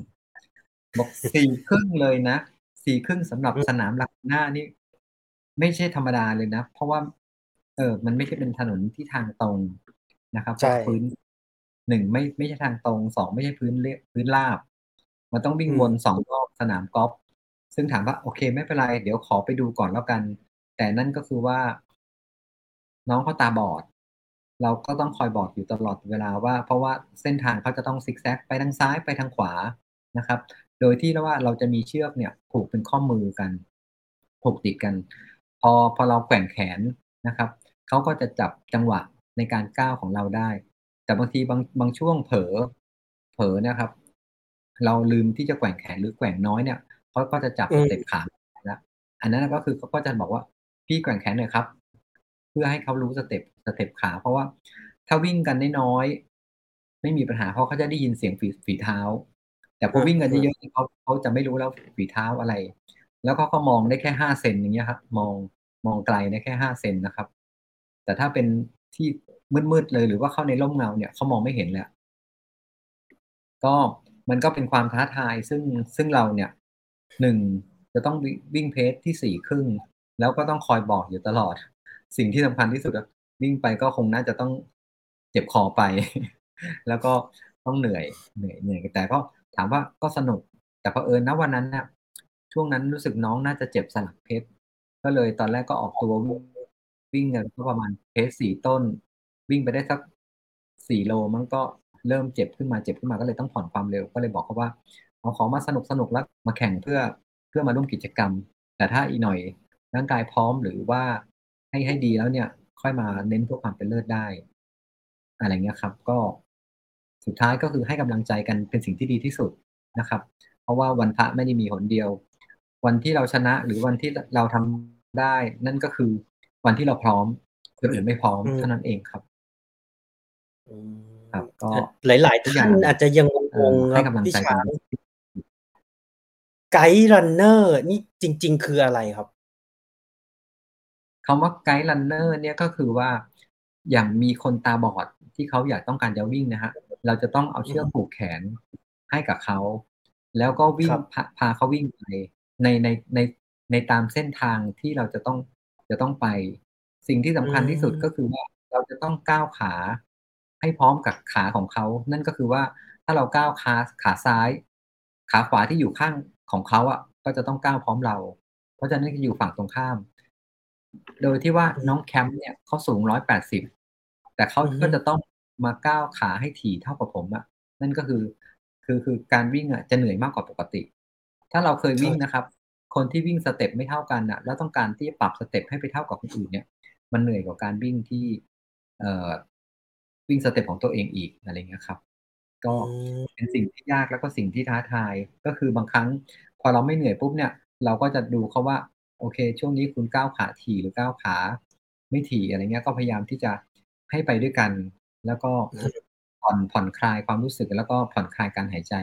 บอกสี่ครึ่งเลยนะสี่ครึ่งสำหรับอืมสนามหลักหน้านี่ไม่ใช่ธรรมดาเลยนะ เพราะว่า เออ มันไม่ใช่เป็นถนนที่ทางตรงนะครับเพใช่ราะพื้นหนึ่งไม่ไม่ใช่ทางตรงสองไม่ใช่พื้นเรียพื้นราบ มันต้องวิ่งอืมวนสองรอบสนามกอล์ฟซึ่งถามว่าโอเคไม่เป็นไร เดี๋ยวขอไปดูก่อนแล้วกัน แต่นั่นก็คือว่า น้องเขาตาบอด เราก็ต้องคอยบอกอยู่ตลอดเวลาว่า เพราะว่าเส้นทางเขาจะต้องซิกแซกไปทางซ้ายไปทางขวานะครับ โดยที่ว่าเราจะมีเชือกเนี่ย ผูกเป็นข้อมือกัน ผูกติดกัน พอพอเราแกว่งแขนนะครับ เขาก็จะจับจังหวะในการก้าวของเราได้ แต่บางทีบางบางช่วงเผลอเผลอนะครับ เราลืมที่จะแกว่งแขนหรือแกว่งน้อยเนี่ยเขาก็จะจับสเต็ปขาแล้วอันนั้นก็คือเขาก็จะบอกว่าพี่แกว่งแขนหน่อยครับ เพื่อให้เขารู้สเต็ปสเต็ปขา เพราะว่าถ้าวิ่งกันน้อยไม่มีปัญหาเพราะเขาจะได้ยินเสียงฝีฝีเท้า แต่พอวิ่งกันเยอะๆเขาเขาจะไม่รู้แล้วฝีเท้าอะไร แล้วเขาก็มองได้แค่ห้าเซนอย่างเงี้ยครับ มองมองไกลได้แค่ห้าเซนนะครับ แต่ถ้าเป็นที่มืดๆเลยหรือว่าเข้าในร่มเงาเนี่ยเขามองไม่เห็นแหล้วก็มันก็เป็นความท้าทายซึ่งซึ่งเราเนี่ยหนึ่งจะต้องวิ่งเพจที่สี่ครึ่ง แล้วก็ต้องคอยบอกอยู่ตลอด สิ่งที่สำคัญที่สุดวิ่งไปก็คงน่าจะต้องเจ็บคอไป แล้วก็ต้องเหนื่อยเหนื่อยเหนื่อยแต่ก็ถามว่าก็สนุก แต่พอเอิญนะวันนั้นเนี่ยช่วงนั้นรู้สึกน้องน่าจะเจ็บสลักเพชรก็เลยตอนแรกก็ออกตัววิ่ง วิ่งกันก็ประมาณเพจสี่ต้น วิ่งไปได้สักสี่โลมันก็เริ่มเจ็บขึ้นมาเจ็บขึ้นมาก็เลยต้องผ่อนความเร็วก็เลยบอกเขาว่าเอาของมาสนุกสนุกแล้วมาแข่งเพื่อเพื่อมาร่วมกิจกรรม แต่ถ้าอีกหน่อยร่างกายพร้อมหรือว่าให้ให้ดีแล้วเนี่ย ค่อยมาเน้นเพื่อความเป็นเลิศได้ อะไรเงี้ยครับ ก็สุดท้ายก็คือให้กำลังใจกันเป็นสิ่งที่ดีที่สุดนะครับ เพราะว่าวันพระไม่ได้มีหนเดียว วันที่เราชนะหรือวันที่เราทำได้ นั่นก็คือ วันที่เราพร้อม คนอื่นไม่พร้อมเท่านั้นเองครับครับ ก็หลาย ๆ ท่านอาจจะยังงงครับพี่ช้างไกด์รันเนอร์นี่จริง ๆ คืออะไรครับคำว่าไกด์รันเนอร์เนี่ยก็คือว่าอย่างมีคนตาบอดที่เขาอยากต้องการจะวิ่งนะฮะ เราจะต้องเอาเชือกผูกแขนให้กับเขา แล้วก็วิ่งพาพาเขาวิ่งไปในในในในตามเส้นทางที่เราจะต้อง จะต้องไป สิ่งที่สำคัญที่สุดก็คือว่าเราจะต้องก้าวขาให้พร้อมกับขาของเขา นั่นก็คือว่าถ้าเราก้าวขาขาซ้าย ขาขวาที่อยู่ข้างของเขาอะ ก็จะต้องก้าวพร้อมเรา เพราะฉะนั้นจะอยู่ฝั่งตรงข้าม โดยที่ว่าน้องแคมป์เนี่ยเขาสูงร้อยแปดสิบแต่เขาก็จะต้องมาก้าวขาให้ถี่เท่ากับผมอะนั่นก็คือ คือคือการวิ่งอะจะเหนื่อยมากกว่าปกติ ถ้าเราเคยวิ่งนะครับ คนที่วิ่ง step ไม่เท่ากันอะแล้วต้องการที่จะปรับ step ให้ไปเท่ากับคนอื่นเนี่ย มันเหนื่อยกว่าการวิ่งที่เอ่อวิ่ง step ของตัวเองอีกอะไรเงี้ยครับ ก็เป็นสิ่งที่ยากแล้วก็สิ่งที่ท้าทายก็คือบางครั้ง พอเราไม่เหนื่อยปุ๊บเนี่ย เราก็จะดูเขาว่า โอเค ช่วงนี้คุณก้าวขาถี่หรือก้าวขา ไม่ถี่อะไรเงี้ยก็พยายามที่จะให้ไปด้วยกัน แล้วก็ผ่อนผ่อนคลายความรู้สึกแล้วก็ผ่อนคลายการหายใจ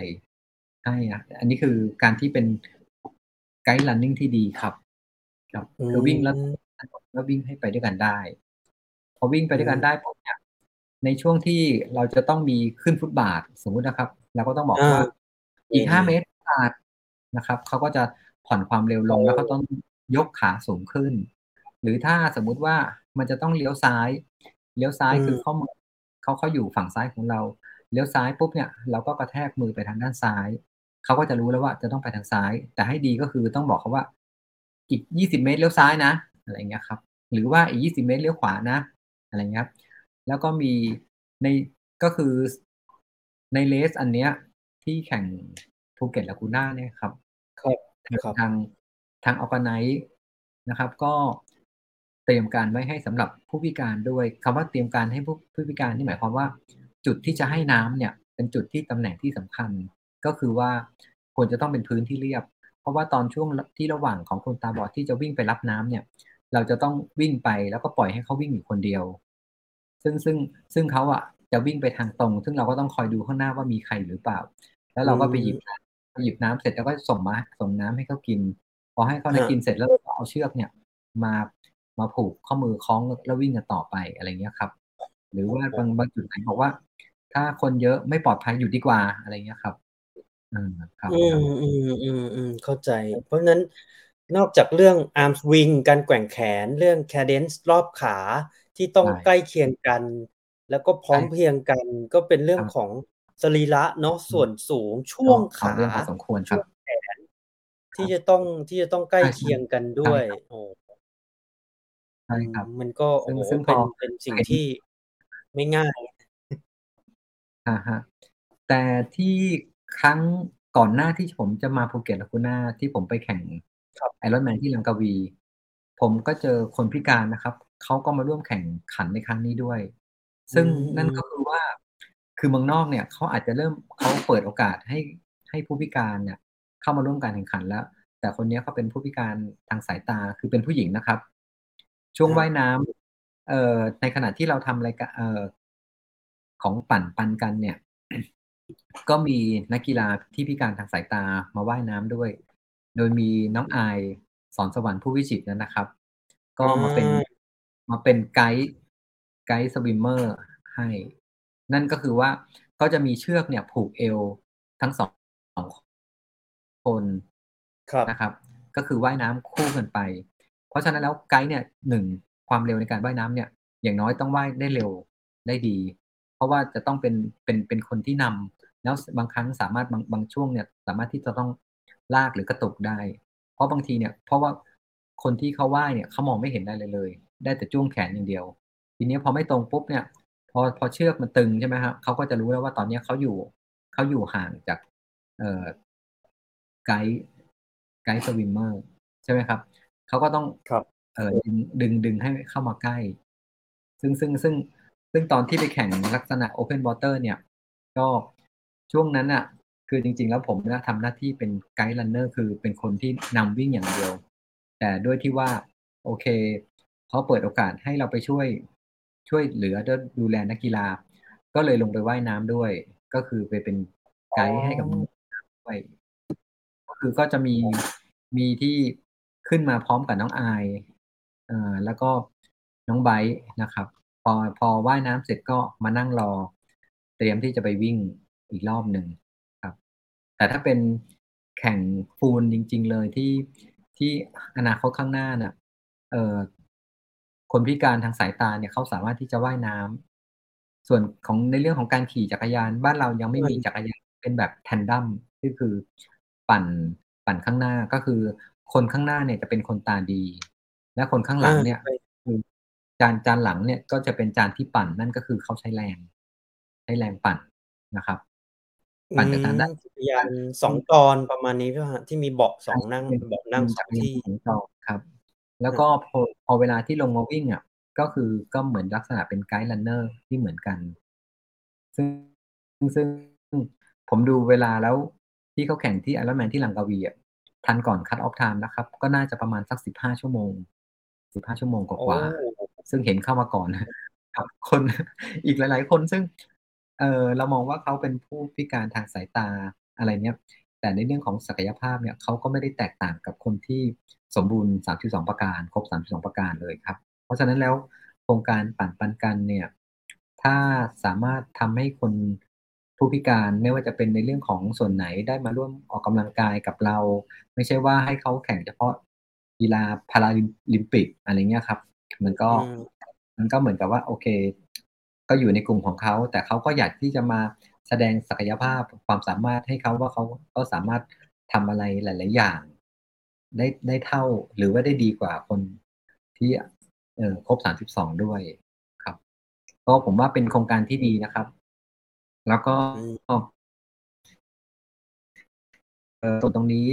ให้อะอันนี้คือการที่เป็น ไกด์ลันนิ่งที่ดีครับครับคือวิ่งแล้วแล้ววิ่งให้ไปด้วยกันได้ พอวิ่งไปด้วยกันได้ผมเนี่ยในช่วงที่เราจะต้องมีขึ้นฟุตบาทสมมุตินะครับเราก็ต้องบอกว่า อีกห้าเมตรบาทนะครับเขาก็จะผ่อนความเร็วลงแล้วก็ต้องยกขาสูงขึ้น หรือถ้าสมมุติว่ามันจะต้องเลี้ยวซ้าย เลี้ยวซ้ายคือเขาเขาเขาอยู่ฝั่งซ้ายของเรา เลี้ยวซ้ายปุ๊บเนี่ย เราก็กระแทกมือไปทางด้านซ้าย เขาก็จะรู้แล้วว่าจะต้องไปทางซ้าย แต่ให้ดีก็คือต้องบอกเขาว่า อีกยี่สิบเมตรเลี้ยวซ้ายนะ อะไรเงี้ยครับ หรือว่าอีกยี่สิบเมตรเลี้ยวขวานะ อะไรเงี้ยแล้วก็มีในก็คือในเลสอันเนี้ย ที่แข่งภูเก็ตและกูน่าเนี่ยครับครับทางทางออกไนนะครับ ก็เตรียมการไว้ให้สำหรับผู้พิการด้วยคำว่าเตรียมการให้ผู้ผู้พิการนี่หมายความว่า จุดที่จะให้น้ำเนี่ย เป็นจุดที่ตำแหน่งที่สำคัญ ก็คือว่าควรจะต้องเป็นพื้นที่เรียบ เพราะว่าตอนช่วงที่ระหว่างของคนตาบอดที่จะวิ่งไปรับน้ำเนี่ย เราจะต้องวิ่งไปแล้วก็ปล่อยให้เขาวิ่งอยู่คนเดียว ซึ่งซึ่งซึ่งเขาอะจะวิ่งไปทางตรง ซึ่งเราก็ต้องคอยดูข้างหน้าว่ามีใครหรือเปล่า แล้วเราก็ไปหยิบไปหยิบน้ำเสร็จแล้วก็ส่งมาส่งน้ำให้เขากิน พอให้เขาได้กินเสร็จแล้วเอาเชือกเนี่ย มามาผูกข้อมือคล้องแล้ววิ่งกันต่อไปอะไรเงี้ยครับ หรือว่าบางบางจุดไหนบอกว่า ถ้าคนเยอะไม่ปลอดภัยอยู่ดีกว่าอะไรเงี้ยครับ อืมครับอืมอืมอืมอืมเข้าใจ เพราะนั้น นอกจากเรื่อง arm swing การแกว่งแขน เรื่อง cadence รอบขาที่ต้องใกล้เคียงกัน แล้วก็พร้อมเพียงกัน ก็เป็นเรื่องของสรีระเนาะส่วนสูง ช่วงขาสมควรครับแขนที่จะต้อง ที่จะต้องใกล้เคียงกันด้วยโอ้ ใช่ครับ มันก็โอ้โหเป็นเป็นสิ่งที่ไม่ง่ายอ่าฮะ แต่ที่ ครั้งก่อนหน้าที่ผมจะมาภูเก็ตและก่อนหน้าที่ผมไปแข่งไอรอนแมนที่ลังกาวี ผมก็เจอคนพิการนะครับ เขาก็มาร่วมแข่งขันในครั้งนี้ด้วย ซึ่งนั่นก็คือว่าคือเมืองนอกเนี่ยเขาอาจจะเริ่มเขาเปิดโอกาสให้ให้ผู้พิการเนี่ย เข้ามาร่วมการแข่งขันแล้ว แต่คนนี้เขาเป็นผู้พิการทางสายตาคือเป็นผู้หญิงนะครับ ช่วงว่ายน้ำเอ่อในขณะที่เราทำอะไรกันเอ่อของปั่นปันกันเนี่ย ก็มีนักกีฬาที่พิการทางสายตามาว่ายน้ำด้วย โดยมีน้องอายสอนสวรรค์ผู้วิจิตรนั้นนะครับ ก็มาเป็นมาเป็นไกด์ไกด์สวิมเมอร์ให้ นั่นก็คือว่าก็จะมีเชือกเนี่ยผูกเอวทั้งสองสองคนครับนะครับ ก็คือว่ายน้ำคู่กันไป เพราะฉะนั้นแล้วไกด์เนี่ยหนึ่งความเร็วในการว่ายน้ำเนี่ย อย่างน้อยต้องว่ายได้เร็วได้ดี เพราะว่าจะต้องเป็นเป็นเป็นคนที่นำ แล้วบางครั้งสามารถบางบางช่วงเนี่ย สามารถที่จะต้องลากหรือกระตุกได้ เพราะบางทีเนี่ย เพราะว่าคนที่เขาว่ายเนี่ยเขามองไม่เห็นได้เลยเลย ได้แต่จ้วงแขนอย่างเดียว ทีนี้พอไม่ตรงปุ๊บเนี่ย พอพอเชือกมันตึงใช่ไหมครับเขาก็จะรู้แล้วว่าตอนนี้เขาอยู่เขาอยู่ห่างจากเอ่อไกด์guide swimmer ใช่ไหมครับเขาก็ต้องครับเออดึงดึงดึงให้เข้ามาใกล้ ซึ่งซึ่งซึ่งซึ่งตอนที่ไปแข่งลักษณะ Open Water เนี่ย ก็ ช่วงนั้นอะ คือจริง ๆ แล้วผมนะทำหน้าที่เป็น guide runner คือเป็นคนที่นำวิ่งอย่างเดียว แต่ด้วยที่ว่า โอเคเขาเปิดโอกาสให้เราไปช่วยช่วยเหลือดูแลนักกีฬา ก็เลยลงไปว่ายน้ำด้วย ก็คือไปเป็นไกด์ให้กับด้วยก็คือก็จะมีมีที่ขึ้นมาพร้อมกับน้องอายเอ่อแล้วก็น้องไบร์ทนะครับ พอพอว่ายน้ำเสร็จก็มานั่งรอ เตรียมที่จะไปวิ่ง อีกรอบหนึ่งครับ แต่ถ้าเป็นแข่งฟูลจริง ๆ เลยที่ที่อนาคตข้างหน้าน่ะ เอ่อคนพิการทางสายตาเนี่ยเขาสามารถที่จะว่ายน้ำส่วนของในเรื่องของการขี่จักรยาน บ้านเรายังไม่มีจักรยานเป็นแบบแทนดัมก็คือปั่นปั่นข้างหน้าก็คือ คนข้างหน้าเนี่ยจะเป็นคนตาดี และคนข้างหลังเนี่ยคือจานจานหลังเนี่ยก็จะเป็นจานที่ปั่นนั่นก็คือเขาใช้แรง ใช้แรงปั่นนะครับ ปั่นจากทางด้านจักรยานสองตอนประมาณนี้ใช่ไหมฮะที่มีเบาะสองนั่งเบาะนั่งสองที่ของจอครับ แล้วก็พอพอเวลาที่ลงมาวิ่งอะ ก็คือก็เหมือนลักษณะเป็น guide runner ที่เหมือนกัน ซึ่งซึ่งผมดูเวลาแล้วที่เขาแข่งที่ไอรอนแมนที่ลังกาวีอะทันก่อนคั t ออฟไทม์นะครับ ก็น่าจะประมาณสักสิบห้าชั่วโมงสิบห้าชั่วโมงกว่าๆ โอ้ซึ่งเห็นเข้ามาก่อนครับคนอีกหลาย ๆ คนซึ่ง เออเรามองว่าเขาเป็นผู้พิการทางสายตาอะไรเนี้ย แต่ในเรื่องของศักยภาพเนี่ยเขาก็ไม่ได้แตกต่างกับคนที่สมบูรณ์ 32 ประการ ครบ 32 ประการเลยครับ เพราะฉะนั้นแล้วโครงการปั่นปันกันเนี่ย ถ้าสามารถทำให้คนผู้พิการไม่ว่าจะเป็นในเรื่องของส่วนไหนได้มาร่วมออกกำลังกายกับเรา ไม่ใช่ว่าให้เขาแข่งเฉพาะกีฬาพาราลิมปิกอะไรเงี้ยครับ มันก็อืมมันก็เหมือนกับว่าโอเค ก็อยู่ในกลุ่มของเขา แต่เขาก็อยากที่จะมาแสดงศักยภาพความสามารถให้เขาว่าเขาก็สามารถทำอะไรหลาย ๆ อย่าง ได้ได้เท่าหรือว่าได้ดีกว่าคนที่เออครบสามสิบสองด้วยครับ ก็ผมว่าเป็นโครงการที่ดีนะครับ แล้วก็เออส่วนตรงนี้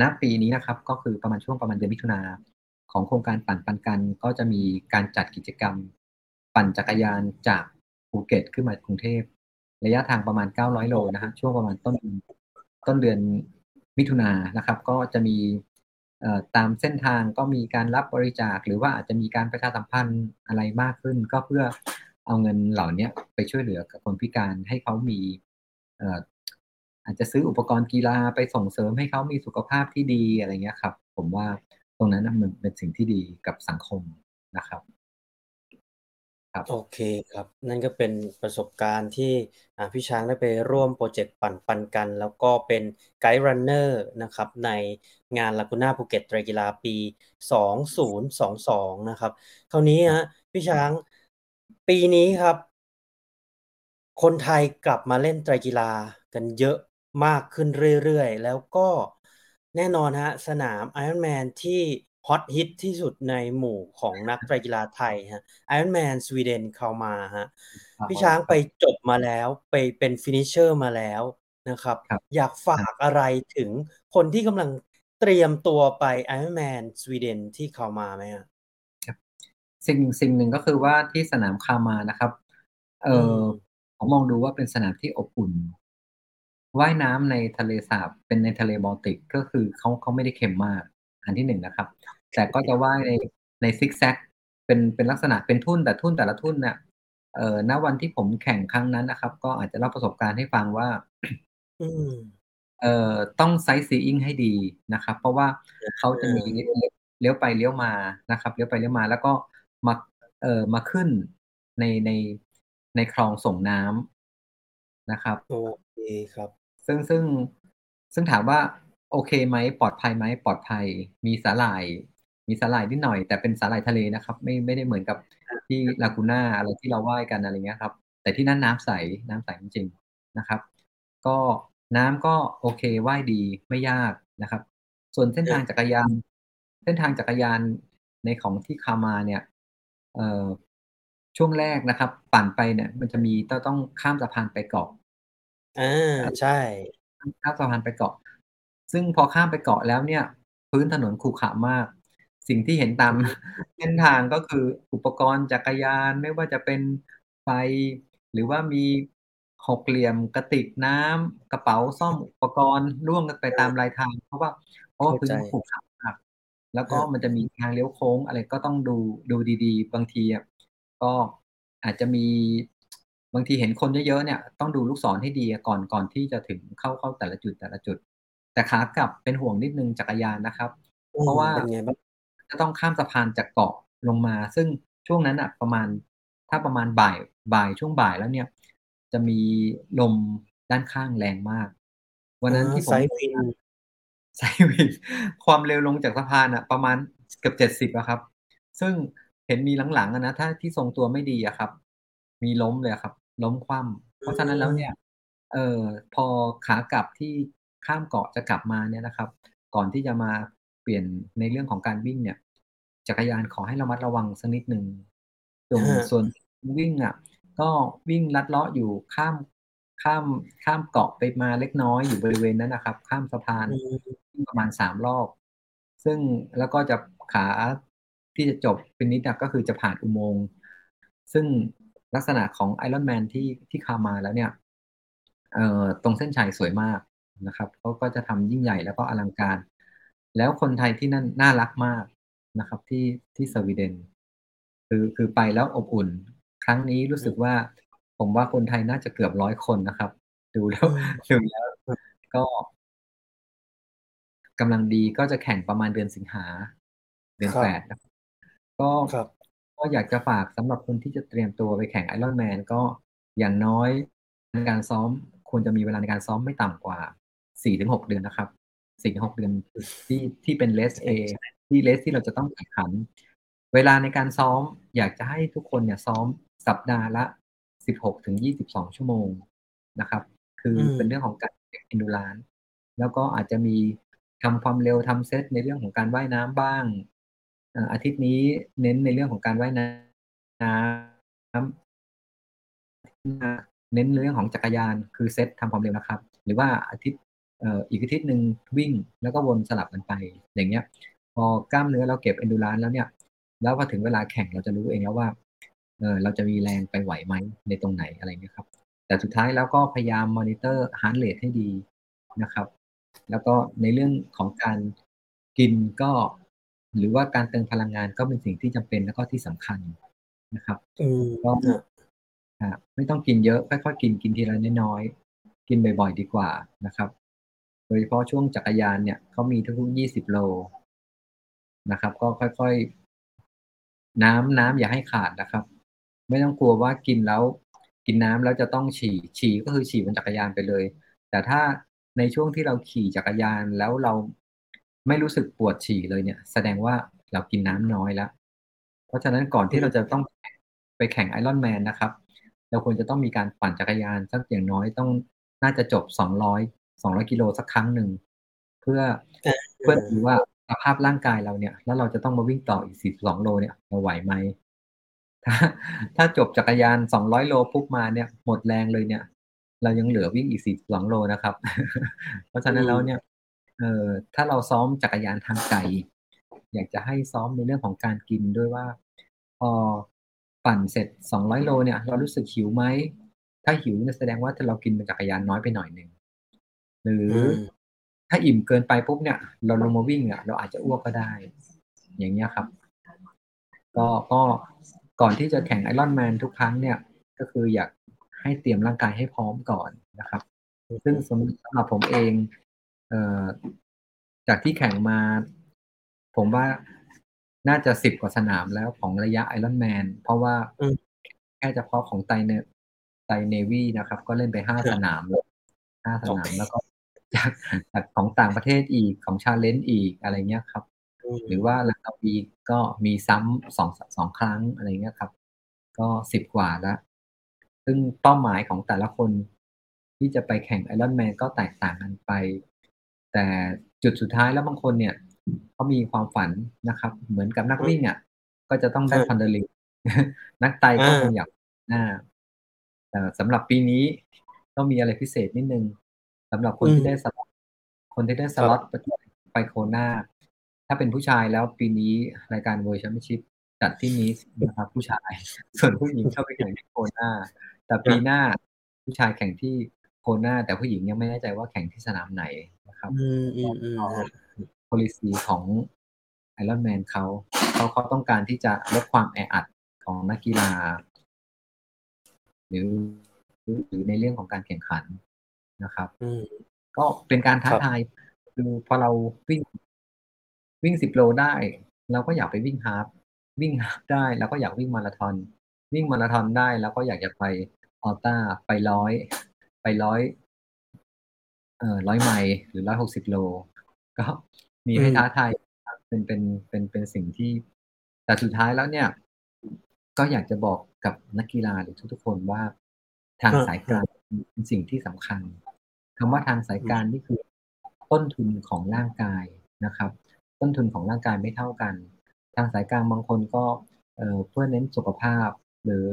ณปีนี้นะครับ ก็คือประมาณช่วงประมาณเดือนมิถุนาของโครงการปั่นปันกัน ก็จะมีการจัดกิจกรรม ปั่นจักรยานจากภูเก็ตขึ้นมากรุงเทพ ระยะทางประมาณ 900 โลนะฮะช่วงประมาณต้นต้นเดือนมิถุนายนะครับ ก็จะมีตามเส้นทางก็มีการรับบริจาค หรือว่าอาจจะมีการประชาสัมพันธ์อะไรมากขึ้น ก็เพื่อเอาเงินเหล่านี้ไปช่วยเหลือกับคนพิการให้เขามีอาจจะซื้ออุปกรณ์กีฬาไปส่งเสริมให้เขามีสุขภาพที่ดีอะไรเงี้ยครับ ผมว่าตรงนั้นมันเป็นสิ่งที่ดีกับสังคมนะครับ ครับ โอเคครับ นั่นก็เป็นประสบการณ์ที่ อ่า พี่ช้างได้ไปร่วมโปรเจกต์ปั่นปันกัน แล้วก็เป็น guide runner นะครับ ในงานลากูน่าภูเก็ตไตรกีฬาปี 2022 นะครับ คราวนี้ฮะพี่ช้างปีนี้ครับ คนไทยกลับมาเล่นไตรกีฬากันเยอะมากขึ้นเรื่อยๆ แล้วก็แน่นอนฮะสนาม Ironman ที่ฮอตฮิตที่สุดในหมู่ของนักไตรกีฬาไทยฮะ Ironman สวีเดนเข้ามาฮะครับพี่ช้างไปจบมาแล้วไปเป็น finisher มาแล้วนะครับครับอยากฝากอะไรถึงคนที่กำลังเตรียมตัวไป Ironman สวีเดนที่ Kalmar ไหมฮะสิ่งสิ่งหนึ่งก็คือว่าที่สนาม Kalmar นะครับ เออือมผมมองดูว่าเป็นสนามที่อบอุ่นว่ายน้ำในทะเลสาบเป็นในทะเลบอลติกก็คือเขาเขาไม่ได้เค็มมาก อันที่หนึ่งนะครับ แต่ก็จะว่ายในในซิกแซกเป็นเป็นลักษณะเป็นทุ่นแต่ทุ่นแต่ละทุ่นเนี่ยเเอ่อณวันที่ผมแข่งครั้งนั้นนะครับ ก็อาจจะเล่าประสบการณ์ให้ฟังว่าอืมเอ่อต้อง sighting ให้ดีนะครับ เพราะว่าเขาจะมีอาเลี้ยวไปเลี้ยวมานะครับเลี้ยวไปเลี้ยวมา แล้วก็มาเอ่อมาขึ้นในในในคลองส่งน้ำนะครับโอเคครับ ซึ่งซึ่งซึ่งถามว่า โอเคไหมปลอดภัยไหมปลอดภัย มีสาหร่าย มีสาหร่ายนิดหน่อย แต่เป็นสาหร่ายทะเลนะครับ ไม่ไม่ได้เหมือนกับที่ Laguna อะไรที่เราว่ายกันอะไรเงี้ยครับ แต่ที่นั่นน้ำใสน้ำใสจริงๆนะครับ ก็น้ำก็โอเคว่ายดีไม่ยากนะครับ ส่วนเส้นทางจักรยาน เส้นทางจักรยานในของที่ Kama เนี่ยเอ่อช่วงแรกนะครับปั่นไปเนี่ยมันจะมีตต้องข้ามสะพานไปเกาะอาใช่ข้ามสะพานไปเกาะ ซึ่งพอข้ามไปเกาะแล้วเนี่ย พื้นถนนขรุขระมาก สิ่งที่เห็นตามเส้นทางก็คืออุปกรณ์จักรยานไม่ว่าจะเป็นไฟ หรือว่ามีหกเหลี่ยมกระติกน้ำกระเป๋าซ่อมอุปกรณ์ร่วงกันไปตามรายทาง เพราะว่าเพราะว่าเข้าพื้นใจขรุขระมากแล้วก็ครับมันจะมีทางเลี้ยวโค้งอะไรก็ต้องดูดูดีๆ บางทีอะก็อาจจะมีบางทีเห็นคนเยอะๆเนี่ยต้องดูลูกศรให้ดีอะก่อนก่อนที่จะถึงเข้าเข้าแต่ละจุดแต่ละจุด แต่ขากลับเป็นห่วงนิดหนึ่งจักรยานนะครับอืเพราะมว่าเป็นไงบ้าง?จะต้องข้ามสะพานจากเกาะลงมา ซึ่งช่วงนั้นน่ะประมาณถ้าประมาณบ่ายบ่ายช่วงบ่ายแล้วเนี่ย จะมีลมด้านข้างแรงมาก วันอ๋อนั้นที่ผม Side wind Side wind ความเร็วลงจากสะพานอะประมาณเกือบ70อะครับ ซึ่งเห็นมีหลังๆอะนะถ้าที่ทรงตัวไม่ดีอะครับ มีล้มเลยอะครับ ล้มคว่ำเพราะฉะนั้นแล้วเนี่ย เอ่อพอขากลับที่ ข้ามเกาะจะกลับมาเนี่ยนะครับ ก่อนที่จะมาเปลี่ยนในเรื่องของการวิ่งเนี่ย จักรยานขอให้ระมัดระวังสักนิดหนึ่งส่วนครับส่วนวิ่งอะก็วิ่งลัดเลาะอยู่ข้ามข้ามข้ามเกาะไปมาเล็กน้อยอยู่บริเวณนั้นน่ะครับ ข้ามสะพานอืมวิ่งประมาณ3รอบ ซึ่งแล้วก็จะขาที่จะจบ finish อะก็คือจะผ่านอุโมงค์ซึ่งลักษณะของ Ironman ที่ที่ Kama แล้วเนี่ยเอ่อตรงเส้นชัยสวยมาก นะครับเขาก็จะทำยิ่งใหญ่แล้วก็อลังการ แล้วคนไทยที่นั่นน่ารักมากนะครับที่ที่สวีเดน คือคือไปแล้วอบอุ่น ครั้งนี้รู้สึกว่า ผมว่าคนไทยน่าจะเกือบ100คนนะครับ ดูแล้อืวมดูแล้วครับก็กำลังดีก็จะแข่งประมาณเดือนสิงหา เดือนครับ8นะครับก็ครับก็อยากจะฝากสำหรับคนที่จะเตรียมตัวไปแข่ง Ironman ก็อย่างน้อยในการซ้อมควรจะมีเวลาในการซ้อมไม่ต่ำกว่า 4-6เดือนนะครับ4-6เดือนที่ที่เป็น Race A ที่ Race ที่เราจะต้องแข่งขัน เวลาในการซ้อมอยากจะให้ทุกคนเนี่ยซ้อมสัปดาห์ละ16-22ชั่วโมงนะครับ คืออืเป็นมเรื่องของการเก็บ Endurance แล้วก็อาจจะมีทำความเร็วทำเซตในเรื่องของการว่ายน้ำบ้างเอ่ออาทิตย์นี้เน้นในเรื่องของการว่ายน้ำเน้นในเรื่องของจักรยานคือเซตทำความเร็วนะครับ หรือว่าอาทิตย์เอ่ออีกอาทิตย์หนึ่งวิ่งแล้วก็วนสลับกันไปอย่างเงี้ย พอกล้ามเนื้อเราเก็บ Endurance แล้วเนี่ย แล้วพอถึงเวลาแข่งเราจะรู้เองแล้วว่าเอ่อเราจะมีแรงไปไหวไหมในตรงไหนอะไรเงี้ยครับ แต่สุดท้ายแล้วก็พยายาม monitor heart rate ให้ดีนะครับ แล้วก็ในเรื่องของการกินก็ หรือว่าการเติมพลังงานก็เป็นสิ่งที่จำเป็นแล้วก็ที่สำคัญนะครับอืมก็ครับครับไม่ต้องกินเยอะค่อยๆกินกินทีละน้อยๆกินบ่อยๆดีกว่านะครับ โดยเฉพาะช่วงจักรยานเนี่ยเขามีทุกๆ20โลนะครับ ก็ค่อยๆ น้ำน้ำอย่าให้ขาดนะครับ ไม่ต้องกลัวว่ากินแล้วกินน้ำแล้วจะต้องฉี่ฉี่ก็คือฉี่บนจักรยานไปเลย แต่ถ้าในช่วงที่เราขี่จักรยานแล้วเราไม่รู้สึกปวดฉี่เลยเนี่ย แสดงว่าเรากินน้ำน้อยแล้วเพราะฉะนั้นก่อนที่เราจะต้องไปแข่ง Ironman นนะครับ เราควรจะต้องมีการปั่นจักรยานสักอย่างน้อยต้องน่าจะจบสองร้อย 200 200กิโลสักครั้งหนึ่งเพื่ออาเพื่อดูว่าสภาพร่างกายเราเนี่ย แล้วเราจะต้องมาวิ่งต่ออีก42โลเนี่ยเราไหวไหมถ้า ถ้าจบจักรยาน200โลปุ๊บมาเนี่ย หมดแรงเลยเนี่ย เรายังเหลือวิ่งอีก42โลนะครับ เพราะฉะอืนั้นแล้วมเนี่ยเอ่อถ้าเราซ้อมจักรยานทางไกลอยากจะให้ซ้อมในเรื่องของการกินด้วยว่า พอปั่นเสร็จ200โลเนี่ย เรารู้สึกหิวไหมถ้าหิวเนี่ยแสดงว่าถ้าเรากินบนจักรยานน้อยไปหน่อยหนึ่ง หรืออืมถ้าอิ่มเกินไปปุ๊บเนี่ย เราลงมาวิ่งอะเราอาจจะอ้วกก็ได้ อย่างเงี้ยครับ ก็ก็ก่อนที่จะแข่ง Ironman ทุกครั้งเนี่ย ก็คืออยากให้เตรียมร่างกายให้พร้อมก่อนนะครับ ซึ่งสำหรับผมเองเอ่อจากที่แข่งมา ผมว่าน่าจะสิบกว่าสนามแล้วของระยะไอรอนแมนเพราะว่าแค่เฉพาะของไตรเน Tri Navy นะครับ ก็เล่นไปห้าสนามเลยห้าสนามแล้วก็ จากจากของต่างประเทศอีกของ Challenge อีกอะไรเงี้ยครับ หรือว่าลังกาวีก็มีซ้ำสองสองครั้งอะไรเงี้ยครับ ก็สิบกว่าแล้วซึ่งเป้าหมายของแต่ละคนที่จะไปแข่งไอรอนแมนก็แตกต่างกันไป แต่จุดสุดท้ายแล้วบางคนเนี่ยเขามีความฝันนะครับ เหมือนกับนักวิ่งอะ ก็จะต้องได้พันเดลินักไตก็คงอยากหน้าแต่สำหรับปีนี้ก็มีอะไรพิเศษนิดนึง สำหรับคนที่ได้สล็อตคนที่ได้สล็อตไป Kona ถ้าเป็นผู้ชายแล้วปีนี้รายการ World Championship จัดที่ Nice นะครับผู้ชาย ส่วนผู้หญิงเข้าไปแข่งที่ Kona แต่ปีหน้าผู้ชายแข่งที่ Kona แต่ผู้หญิงยังไม่แน่ใจว่าแข่งที่สนามไหนนะครับอืมอืมอืม policy ของไอรอนแมนเขาเขาเขาต้องการที่จะลดความแออัดของนักกีฬา หรือหรือในเรื่องของการแข่งขัน นะครับก็เป็นการท้าทายคือพอเราวิ่งวิ่งสิบโลได้ เราก็อยากไปวิ่งฮาฟวิ่งฮาฟได้เราก็อยากวิ่งมาราธอนวิ่งมาราธอนได้แล้วก็อยากจะไปอัลต้าไปร้อยไปร้อยเอ่อร้อยไมล์หรือร้อยหกสิบโล ก็มีให้ท้าทายเป็นเป็นเป็นเป็นสิ่งที่ แต่สุดท้ายแล้วเนี่ย ก็อยากจะบอกกับนักกีฬาหรือทุกๆคนว่าทางสายกลางเป็นสิ่งที่สำคัญ คำว่าทางสายกลางนี่คือ ต้นทุนของร่างกายนะครับ ต้นทุนของร่างกายไม่เท่ากัน ทางสายกลางบางคนก็เเพื่อเน้นสุขภาพ หรือ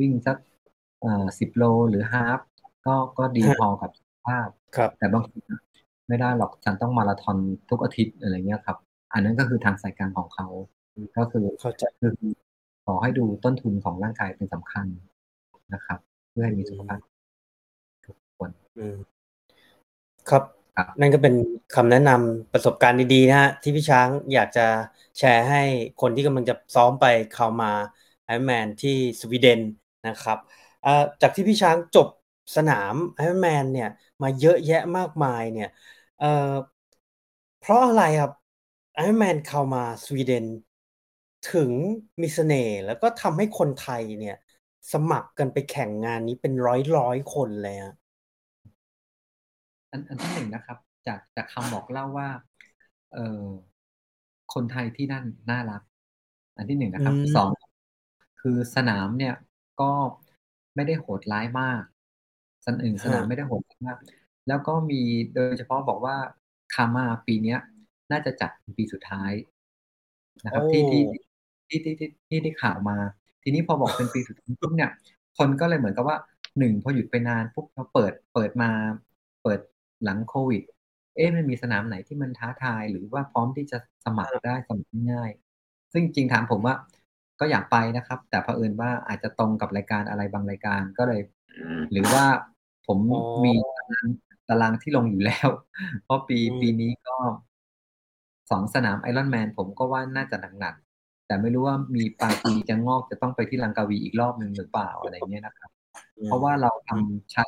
วิ่งสักสิบโลหรือฮาฟก็ก็ดีพอกับสุขภาพแต่บางคนไม่ได้หรอกฉันต้องมาราธอนทุกอาทิตย์อะไรเงี้ยครับ อันนั้นก็คือทางสายกลางของเขา ก็คือเข้าใจคือขอให้ดูต้นทุนของร่างกายเป็นสำคัญนะครับ เพื่อให้มีสุขภาพทุกคน ครับ นั่นก็เป็นคำแนะนำประสบการณ์ดีๆนะฮะที่พี่ช้างอยากจะแชร์ให้คนที่กำลังจะซ้อมไปเข้ามาไอแมนที่สวีเดนนะครับจากที่พี่ช้างจบสนามไอแมนเนี่ยมาเยอะแยะมากมายเนี่ยเอ่อเพราะอะไรครับไอแมนเข้ามาสวีเดนถึงมีเสน่ห์แล้วก็ทำให้คนไทยเนี่ย สมัครกันไปแข่งงานนี้เป็นร้อยร้อยคนเลยอะ อันอันที่หนึ่งนะครับ จากจากคำบอกเล่าว่า เออคนไทยที่นั่นน่ารัก อันที่หนึ่งนะครับสองคือสนามเนี่ยก็ไม่ได้โหดร้ายมากสนอื่นสนามไม่ได้โหดมาก แล้วก็มีโดยเฉพาะบอกว่าคามาปีเนี้ย น่าจะจัดเป็นปีสุดท้าย นะครับที่ที่ที่ที่ที่ที่ที่ข่าวมา ทีนี้พอบอกเป็นปีสุดท้ายปุ๊บเนี่ย คนก็เลยเหมือนกับว่าหนึ่งพอหยุดไปนานปุ๊บเราเปิดเปิดมา เปิด หลังโควิด เอ๊ะมันมีสนามไหนที่มันท้าทาย หรือว่าพร้อมที่จะสมัครได้สมัครง่าย ซึ่งจริงถามผมว่าก็อยากไปนะครับ แต่เผอิญว่าอาจจะตรงกับรายการอะไรบางรายการก็เลย หรือว่าผมมีตารางที่ลงอยู่แล้ว เพราะปีปีนี้ก็สองสนามไอรอนแมนผมก็ว่าน่าจะหนักๆแต่ไม่รู้ว่ามีปลายปีจะงอกจะต้องไปที่ลังกาวีอีกรอบหนึ่งหรือเปล่าอะไรเงี้ยนะครับ เพราะว่าเราทำใช้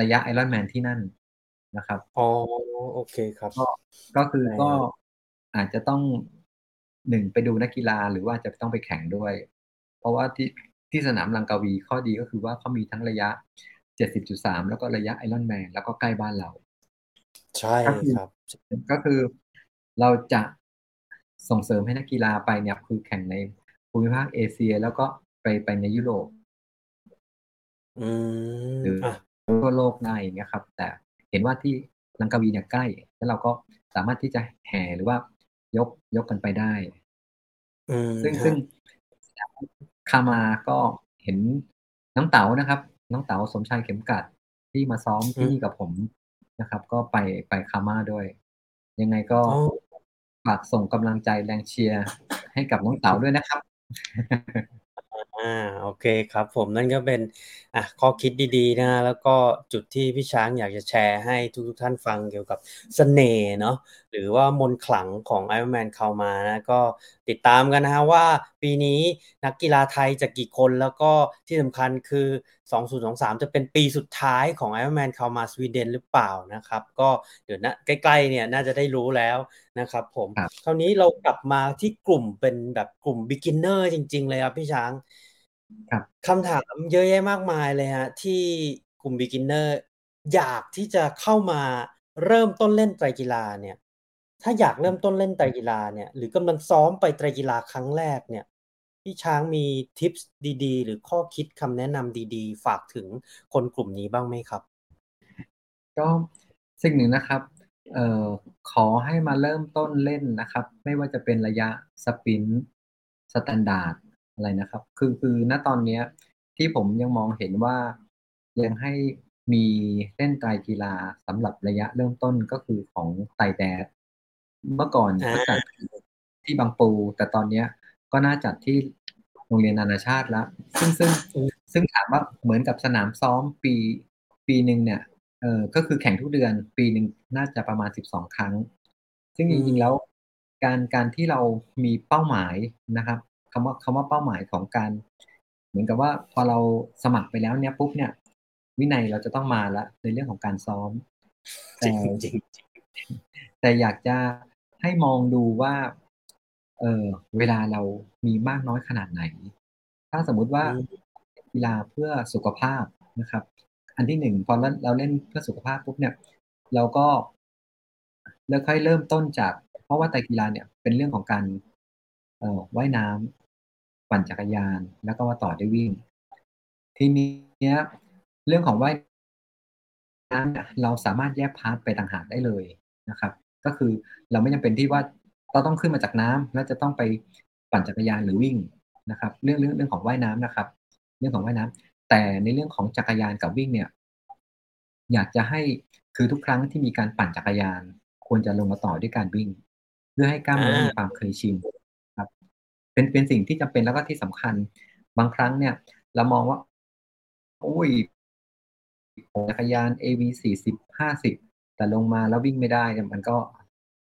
ระยะไอรอนแมนที่นั่น นะครับอ๋อโอเคครับ ก็ก็คือก็อาจจะต้องหนึ่งไปดูนักกีฬาหรือว่าจะต้องไปแข่งด้วย เพราะว่าที่ที่สนามลังกาวีข้อดีก็คือว่าเขามีทั้งระยะเจ็ดสิบจุดสามแล้วก็ระยะไอรอนแมนแล้วก็ใกล้บ้านเรา ใช่ครับ ก็คือเราจะส่งเสริมให้นักกีฬาไปเนี่ยคือแข่งในภูมิภาคเอเชียแล้วก็ไปไปในยุโรปหรือทั่วโลกได้อย่างเงี้ยครับ แต่ เห็นว่าที่ลังกาวีเนี่ยใกล้ แล้วเราก็สามารถที่จะแห่หรือว่ายกยกกันไปได้ซึ่งซึ่งคามาก็เห็นน้องเต๋านะครับ น้องเต๋าสมชายเข็มกัดที่มาซ้อมที่นี่กับผมนะครับ ก็ไปไปคาม่าด้วย ยังไงก็ฝากส่งกำลังใจแรงเชียร์ให้กับน้องเต๋าด้วยนะครับ อ่าโอเคครับผมนั่นก็เป็นอะข้อคิดดีๆนะแล้วก็จุดที่พี่ช้างอยากจะแชร์ให้ทุกๆท่านฟังเกี่ยวกับเสน่ห์เนาะหรือว่ามนต์ขลังของ Iron Man เข้ามานะก็ติดตามกันนะฮะว่าปีนี้นักกีฬาไทยจะกี่คนแล้วก็ที่สำคัญคือ 2023 จะเป็นปีสุดท้ายของ Iron Man เข้ามาสวีเดนหรือเปล่านะครับ ก็เดี๋ยวนะใกล้ๆเนี่ยน่าจะได้รู้แล้วนะครับผมครับคราวนี้เรากลับมาที่กลุ่มเป็นแบบกลุ่ม beginner จริง ๆ เลยครับพี่ช้าง ครับ คำถามเยอะแยะมากมายเลยฮะ ที่กลุ่ม beginner อยากที่จะเข้ามาเริ่มต้นเล่นไตรกีฬาเนี่ย ถ้าอยากเริ่มต้นเล่นไตรกีฬาเนี่ย หรือกำลังซ้อมไปไตรกีฬาครั้งแรกเนี่ย พี่ช้างมีทิปส์ดีๆ หรือข้อคิดคำแนะนำดีๆ ฝากถึงคนกลุ่มนี้บ้างไหมครับ ก็สิ่งหนึ่งนะครับเอ่อขอให้มาเริ่มต้นเล่นนะครับ ไม่ว่าจะเป็นระยะsprint standard อะไรนะครับ คือคือณตอนเนี้ย ที่ผมยังมองเห็นว่ายังให้มีเล่นไตรกีฬาสำหรับระยะเริ่มต้นก็คือของ Tri Dash เมื่อก่อนอ่าก็จัดที่บางปู แต่ตอนเนี้ยก็น่าจัดที่โรงเรียนนานาชาติแล้ว ซึ่งซึ่งซึ่งถามว่าเหมือนกับสนามซ้อมปีปีหนึ่งเนี่ยเออก็คือแข่งทุกเดือน ปีหนึ่งน่าจะประมาณสิบสองครั้ง ซึ่งจริงๆแล้วการการที่เรามีเป้าหมายนะครับ คำว่าคำว่าเป้าหมายของการ เหมือนกับว่าพอเราสมัครไปแล้วเนี่ยปุ๊บเนี่ย วินัยเราจะต้องมาละในเรื่องของการซ้อมจริแต่งจริงแต่อยากจะให้มองดูว่า เออเวลาเรามีมากน้อยขนาดไหน ถ้าสมมุติว่าอืมกีฬาเพื่อสุขภาพนะครับ อันที่หนึ่งพอเราเราเล่นเพื่อสุขภาพปุ๊บเนี่ย เราก็เริ่มค่อยเริ่มต้นจาก เพราะว่าไตรกีฬาเนี่ย เป็นเรื่องของการ เอ่อว่ายน้ำปั่นจักรยาน แล้วก็มาต่อด้วยวิ่ง ทีนี้เรื่องของว่ายน้ำเนี่ยเราสามารถแยกพาร์ทไปต่างหากได้เลยนะครับ ก็คือเราไม่จำเป็นที่ว่าเราต้องขึ้นมาจากน้ำแล้วจะต้องไปปั่นจักรยานหรือวิ่งนะครับ เรื่องเรื่องเรื่องของว่ายน้ำนะครับ เรื่องของว่ายน้ำแต่ในเรื่องของจักรยานกับวิ่งเนี่ย อยากจะให้คือทุกครั้งที่มีการปั่นจักรยาน ควรจะลงมาต่อด้วยการวิ่ง เพื่อให้กล้ามเนื้อมีความเคยชิน เป็นเป็นสิ่งที่จำเป็นแล้วก็ที่สำคัญ บางครั้งเนี่ย เรามองว่า โอ้ยจักรยาน AV สี่สิบห้าสิบแต่ลงมาแล้ววิ่งไม่ได้เนี่ยมันก็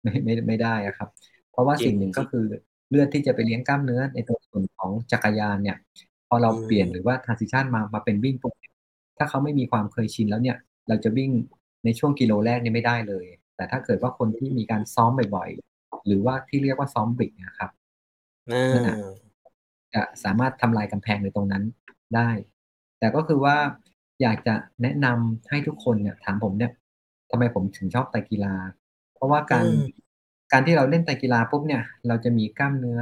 ไม่ไม่ไม่ได้อะครับ เพราะว่าจริงสิ่งหนึ่งจริก็งคือเลือดที่จะไปเลี้ยงกล้ามเนื้อในตัวส่วนของจักรยานเนี่ย พอเราอืมเปลี่ยนหรือว่า transition มามาเป็นวิ่งปุ๊บถ้าเขาไม่มีความเคยชินแล้วเนี่ย เราจะวิ่งในช่วงกิโลแรกเนี่ยไม่ได้เลย แต่ถ้าเกิดว่าคนที่มีการซ้อมบ่อยๆ หรือว่าที่เรียกว่าซ้อมบริกนะครับอ่นั่นน่ะา จะสามารถทำลายกำแพงในตรงนั้นได้ แต่ก็คือว่าอยากจะแนะนำให้ทุกคนเนี่ยถามผมเนี่ยทำไมผมถึงชอบไตรกีฬา เพราะว่าการอืมการที่เราเล่นไตรกีฬาปุ๊บเนี่ย เราจะมีกล้ามเนื้อ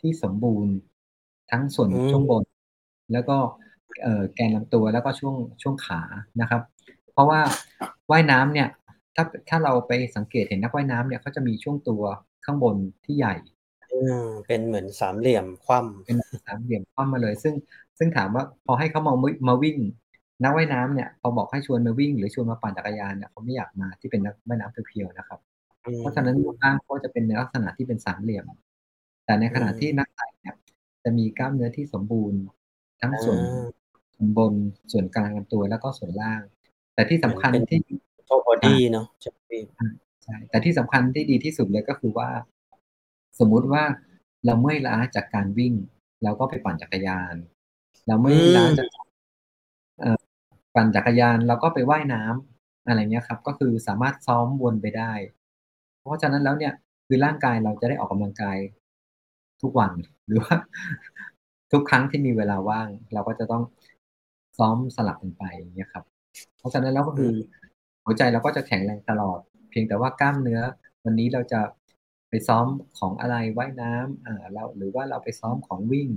ที่สมบูรณ์ทั้งส่วนอืมช่วงบน แล้วก็เอ่อแกนลำตัวแล้วก็ช่วงช่วงขานะครับ เพราะว่าว่ายน้ำเนี่ย ถ้าถ้าเราไปสังเกตเห็นนักว่ายน้ำเนี่ยเขาจะมีช่วงตัวข้างบนที่ใหญ่อืม เป็นเหมือนสามเหลี่ยมคว่ำเป็นสามเหลี่ยมคว่ำมาเลย ซึ่ง ซึ่งถามว่าพอให้เขามามาวิ่ง นักว่ายน้ำเนี่ยพอบอกให้ชวนมาวิ่ง หรือชวนมาปั่นจักรยานเนี่ยเขาไม่อยากมาที่เป็นนักว่ายน้ำ pure ๆนะครับอืมเพราะฉะนั้นรูปร่างเขาจะเป็นในลักษณะที่เป็นสามเหลี่ยม แต่ในขณะอืมที่นักไตรเนี่ยจะมีกล้ามเนื้อที่สมบูรณ์ ทั้งอ่าส่วนส่วนบนส่วนกลางลำตัวแล้วก็ส่วนล่าง แต่ที่สำคัญเหมือนเป็นที่ total body เนาะใช่ไหมพี่ใช่แต่ที่สำคัญที่ดีที่สุดเลยก็คือว่า สมมุติว่าเราเมื่อยล้าจากการวิ่งเราก็ไปปั่นจักรยาน เราเมื่อยล้าอืมจากเอ่อปั่นจักรยานเราก็ไปว่ายน้ำอะไรเงี้ยครับ ก็คือสามารถซ้อมวนไปได้ เพราะฉะนั้นแล้วเนี่ยคือร่างกายเราจะได้ออกกำลังกายทุกวันหรือว่าทุกครั้งที่มีเวลาว่าง เราก็จะต้องซ้อมสลับกันไปอย่างเงี้ยครับ เพราะฉะนั้นแล้วก็คือหัวใจเราก็จะแข็งแรงตลอด เพียงแต่ว่ากล้ามเนื้อ วันนี้เราจะ ไปซ้อมของอะไรว่ายน้ำอ่าเราหรือว่าเราไปซ้อมของวิ่ง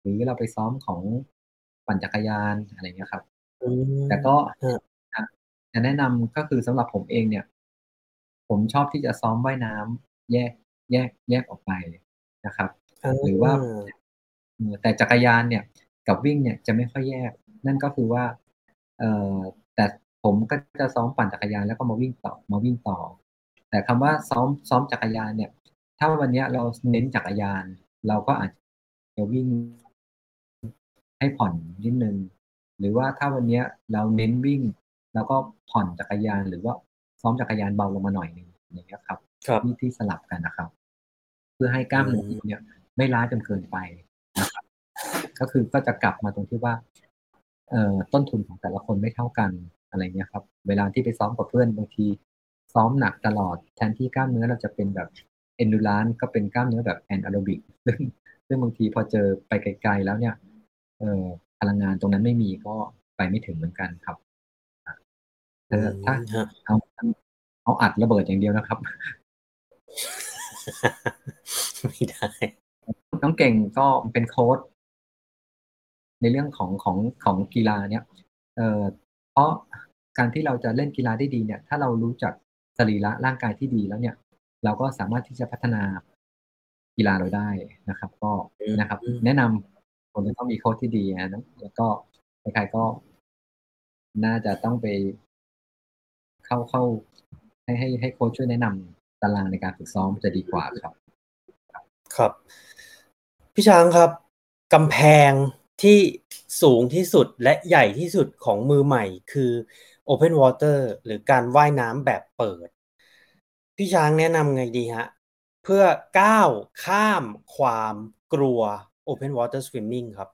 หรือเราไปซ้อมของปั่นจักรยานอะไรเงี้ยครับ อืมแต่ก็ฮะอะจะแนะนำก็คือสำหรับผมเองเนี่ย ผมชอบที่จะซ้อมว่ายน้ำแยกแยกแยกออกไปนะครับหรือว่าเออแต่จักรยานเนี่ยกับวิ่งเนี่ยจะไม่ค่อยแยก นั่นก็คือว่าเอ่อแต่ผมก็จะซ้อมปั่นจักรยานแล้วก็มาวิ่งต่อมาวิ่งต่อ แต่คำว่าซ้อมซ้อมจักรยานเนี่ย ถ้าวันเนี้ยเราเน้นจักรยาน เราก็อาจจะวิ่งให้ผ่อนนิดนึง หรือว่าถ้าวันเนี้ยเราเน้นวิ่ง แล้วก็ผ่อนจักรยาน หรือว่าซ้อมจักรยานเบาลงมาหน่อยหนึงอย่างเงี้ยครับครับที่ที่สลับกันนะครับ เพื่อให้กล้ามเนื้ออืมเนี่ยไม่ล้าจนเกินไปนะครับ ก็คือก็จะกลับมาตรงที่ว่า เอ่อต้นทุนของแต่ละคนไม่เท่ากันอะไรเงี้ยครับ เวลาที่ไปซ้อมกับเพื่อนบางที ซ้อมหนักตลอดแทนที่กล้ามเนื้อเราจะเป็นแบบ เอนดูรานก็เป็นกล้ามเนื้อแบบแอนแอโรบิกซึ่งซึ่งบางทีพอเจอไปไกลๆแล้วเนี่ยเอ่อพลังงานตรงนั้นไม่มีก็ไปไม่ถึงเหมือนกันครับอะเออถ้าฮะเอาเอาอัดระเบิดอย่างเดียวนะครับ ไม่ได้น้องเก่งก็เป็นโค้ชในเรื่องของของของกีฬาเนี่ย เอ่อเพราะการที่เราจะเล่นกีฬาได้ดีเนี่ย ถ้าเรารู้จักสรีระร่างกายที่ดีแล้วเนี่ย เราก็สามารถที่จะพัฒนากีฬาเราได้นะครับ ก็อืมนะครับอืมแนะนำคนจะต้องมีโค้ชที่ดีนะแล้วก็ใครๆก็น่าจะต้องไปเข้าเข้าให้ให้ให้โค้ชช่วยแนะนำตารางในการฝึกซ้อมจะดีกว่าครับ ครับ พี่ช้างครับกำแพงที่สูงที่สุดและใหญ่ที่สุดของมือใหม่คือ Open Water หรือการว่ายน้ำแบบเปิด พี่ช้างแนะนำไงดีฮะ เพื่อก้าวข้ามความกลัว Open Water Swimming ครับ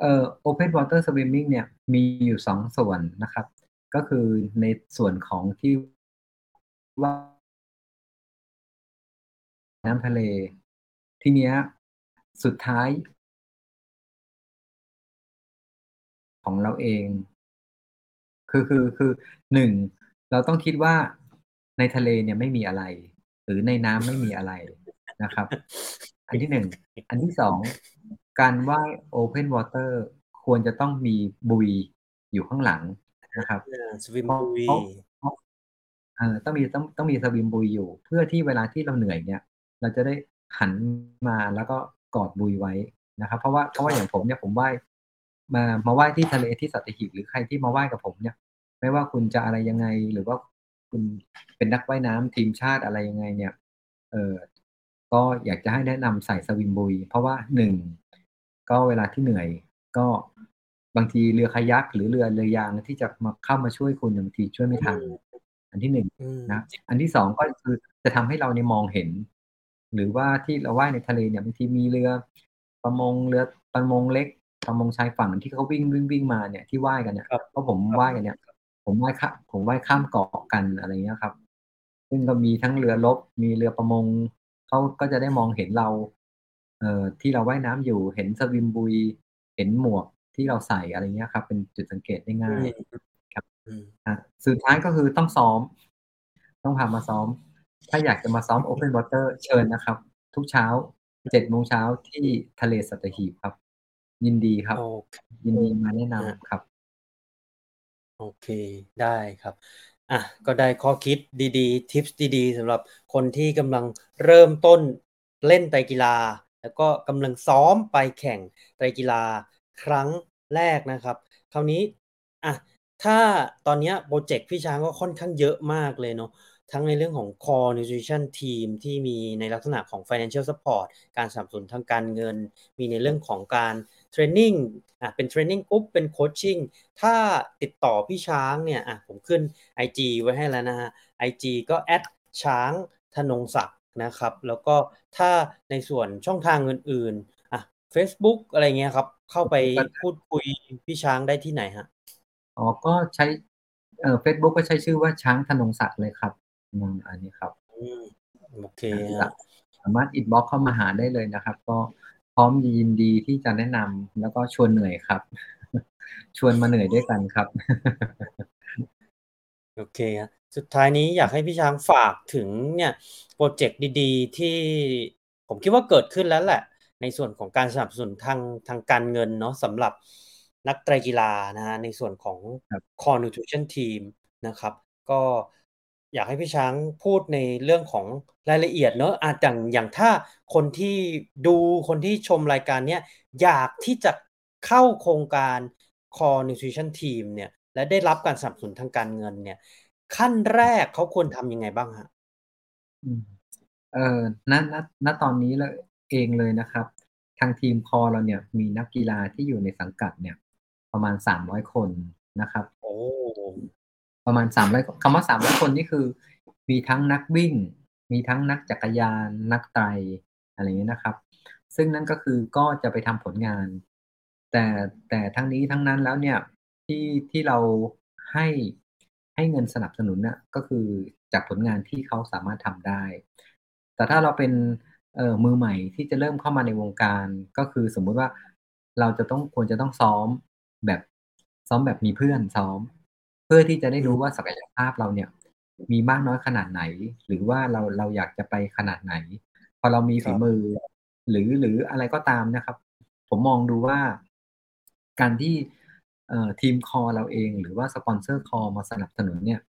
เอ่อ Open Water Swimming เนี่ยมีอยู่สองส่วนนะครับ ก็คือในส่วนของที่ว่าน้ำทะเล ทีเนี้ยสุดท้าย ของเราเอง คือคือคือหนึ่ง เราต้องคิดว่าในทะเลเนี่ยไม่มีอะไร หรือในน้ำไม่มีอะไรนะครับ อันที่หนึ่ง อันที่สอง การว่าย Open Water ควรจะต้องมีบุยอยู่ข้างหลังนะครับสวิมเพราะบุยเพราะเอ่อต้องมีต้องต้องมีสวิมบุยอยู่ เพื่อที่เวลาที่เราเหนื่อยเนี่ย เราจะได้หันมาแล้วก็กอดบุยไว้นะครับ เพราะว่าเพราะว่าอย่างผมเนี่ยผมว่ายมามาว่ายที่ทะเลที่สัตหีบหรือใครที่มาว่ายกับผมเนี่ย ไม่ว่าคุณจะอะไรยังไง หรือว่าคุณเป็นนักว่ายน้ำทีมชาติอะไรยังไง เนี่ย เออก็อยากจะให้แนะนำใส่สวิมบุย เพราะว่าหนึ่งก็เวลาที่เหนื่อย ก็บางทีเรือคายักหรือเรือเรือยางที่จะมาเข้ามาช่วยคุณบางทีช่วยไม่ทันอันที่หนึ่งอืมนะอันที่สองก็คือจะทำให้เราเนี่ยมองเห็น หรือว่าที่เราว่ายในทะเลเนี่ยบางทีมีเรือประมงเรือประมงเล็กประมงชายฝั่งที่เขาวิ่งวิ่งวิ่งมาเนี่ยที่ว่ายกันเนี่ยครับเพราะผมว่ายกันเนี่ย ผมว่ายข้าผมว่ายข้ามเกาะกันอะไรเงี้ยครับ ซึ่งก็มีทั้งเรือรบมีเรือประมงเขาก็จะได้มองเห็นเรา เอ่อที่เราว่ายน้ำอยู่เห็นสวิมบุย เห็นหมวกที่เราใส่อะไรเงี้ยครับ เป็นจุดสังเกตได้ง่ายครับอืมอะสุดท้ายก็คือต้องซ้อม ต้องพามาซ้อม ถ้าอยากจะมาซ้อม Open Water เชิญนะครับ ทุกเช้าเจ็ดโมงเช้าที่ทะเลสัตหีบครับ ยินดีครับโอเคยินดีมาแนะนำฮะครับ โอเค ได้ครับ อะ ก็ได้ข้อคิดดีๆ tips ดีๆสำหรับคนที่กำลังเริ่มต้นเล่นไตรกีฬา แล้วก็กำลังซ้อมไปแข่งไตรกีฬาครั้งแรกนะครับ คราวนี้ อะ ถ้าตอนนี้โปรเจกต์พี่ช้างก็ค่อนข้างเยอะมากเลยเนาะ ทั้งในเรื่องของ Core Nutrition team ที่มีในลักษณะของ financial support การสนับสนุนทางการเงิน มีในเรื่องของการ training อะเป็น training group เป็น coachingถ้าติดต่อพี่ช้างเนี่ยอะผมขึ้น IG ไว้ให้แล้วนะฮะ IG ก็แอดช้างธนงศักดิ์นะครับ แล้วก็ถ้าในส่วนช่องทางอื่นๆอะ Facebook อะไรเงี้ยครับ เข้าไปพูดคุยพี่ช้างได้ที่ไหนฮะอ๋อก็ใช้เอ่อ Facebook ก็ใช้ชื่อว่าช้างธนงศักดิ์เลยครับ อืมอันนี้ครับอืมโอเคครัฮะบสามารถอินบ็อกเข้ามาหาได้เลยนะครับ ก็พร้อมยินดีที่จะแนะนำแล้วก็ชวนเหนื่อยครับ ชวนมาเหนื่อยด้วยกันครับ โอเคฮะสุดท้ายนี้อยากให้พี่ช้างฝากถึงเนี่ยโปรเจกต์ดีๆ ที่ผมคิดว่าเกิดขึ้นแล้วแหละ ในส่วนของการสนับสนุนทางทางการเงินเนาะสำหรับนักไตรกีฬานะฮะในส่วนของ ครับ Core Nutrition Team นะครับ ก็ อยากให้พี่ช้างพูดในเรื่องของรายละเอียดเนอะอาจอย่างอย่างถ้าคนที่ดูคนที่ชมรายการเนี้ยอยากที่จะเข้าโครงการ Core Nutrition Team เนี่ยและได้รับการสนับสนุนทางการเงินเนี่ย ขั้นแรกเขาควรทำยังไงบ้างฮะอืมเอ่อณณณตอนนี้เลยเองเลยนะครับ ทางทีมคอเราเนี่ยมีนักกีฬาที่อยู่ในสังกัดเนี่ย ประมาณสามร้อยคนนะครับ โอ้ ประมาณสามร้อยคำว่าสามร้อยคนนี่คือ มีทั้งนักวิ่ง มีทั้งนักจักรยาน นักไตรอะไรเงี้ยนะครับ ซึ่งนั่นก็คือก็จะไปทำผลงาน แต่แต่ทั้งนี้ทั้งนั้นแล้วเนี่ยที่ที่เราให้ให้เงินสนับสนุนน่ะก็คือจากผลงานที่เขาสามารถทำได้ แต่ถ้าเราเป็นเอ่อมือใหม่ที่จะเริ่มเข้ามาในวงการก็คือสมมุติว่าเราจะต้องควรจะต้องซ้อมแบบซ้อมแบบมีเพื่อนซ้อม เพื่อที่จะได้รู้ว่าศักยภาพเราเนี่ย มีมากน้อยขนาดไหน หรือว่าเราเราอยากจะไปขนาดไหน พอเรามีคฝีรับมือ หรือหรืออะไรก็ตามนะครับ ผมมองดูว่า การที่เอ่อทีมคอเราเอง หรือว่าสปอนเซอร์คอมาสนับสนุนเนี่ย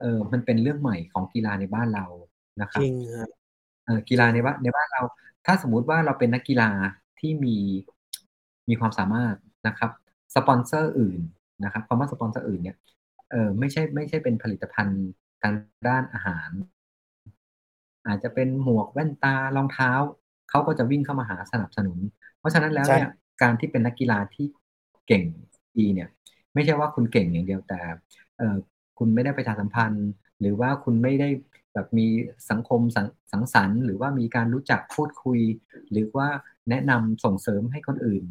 เออมันเป็นเรื่องใหม่ของกีฬาในบ้านเรานะคจรับริงครับเออกีฬาในบ้านในบ้านเรา ถ้าสมมุติว่าเราเป็นนักกีฬาที่มีมีความสามารถนะครับ สปอนเซอร์อื่นนะครับคำว่าสปอนเซอร์อื่นเนี่ย เออไม่ใช่ไม่ใช่เป็นผลิตภัณฑ์ทางด้านอาหาร อาจจะเป็นหมวกแว่นตารองเท้าเขาก็จะวิ่งเข้ามาหาสนับสนุน เพราะฉะนั้นแล้วใช่เนี่ยการที่เป็นนักกีฬาที่เก่งดีเนี่ย ไม่ใช่ว่าคุณเก่งอย่างเดียวแต่เออคุณไม่ได้ประชาสัมพันธ์ หรือว่าคุณไม่ได้แบบมีสังคมสังสังสรรค์ หรือว่ามีการรู้จักพูดคุย หรือว่าแนะนำส่งเสริมให้คนอื่น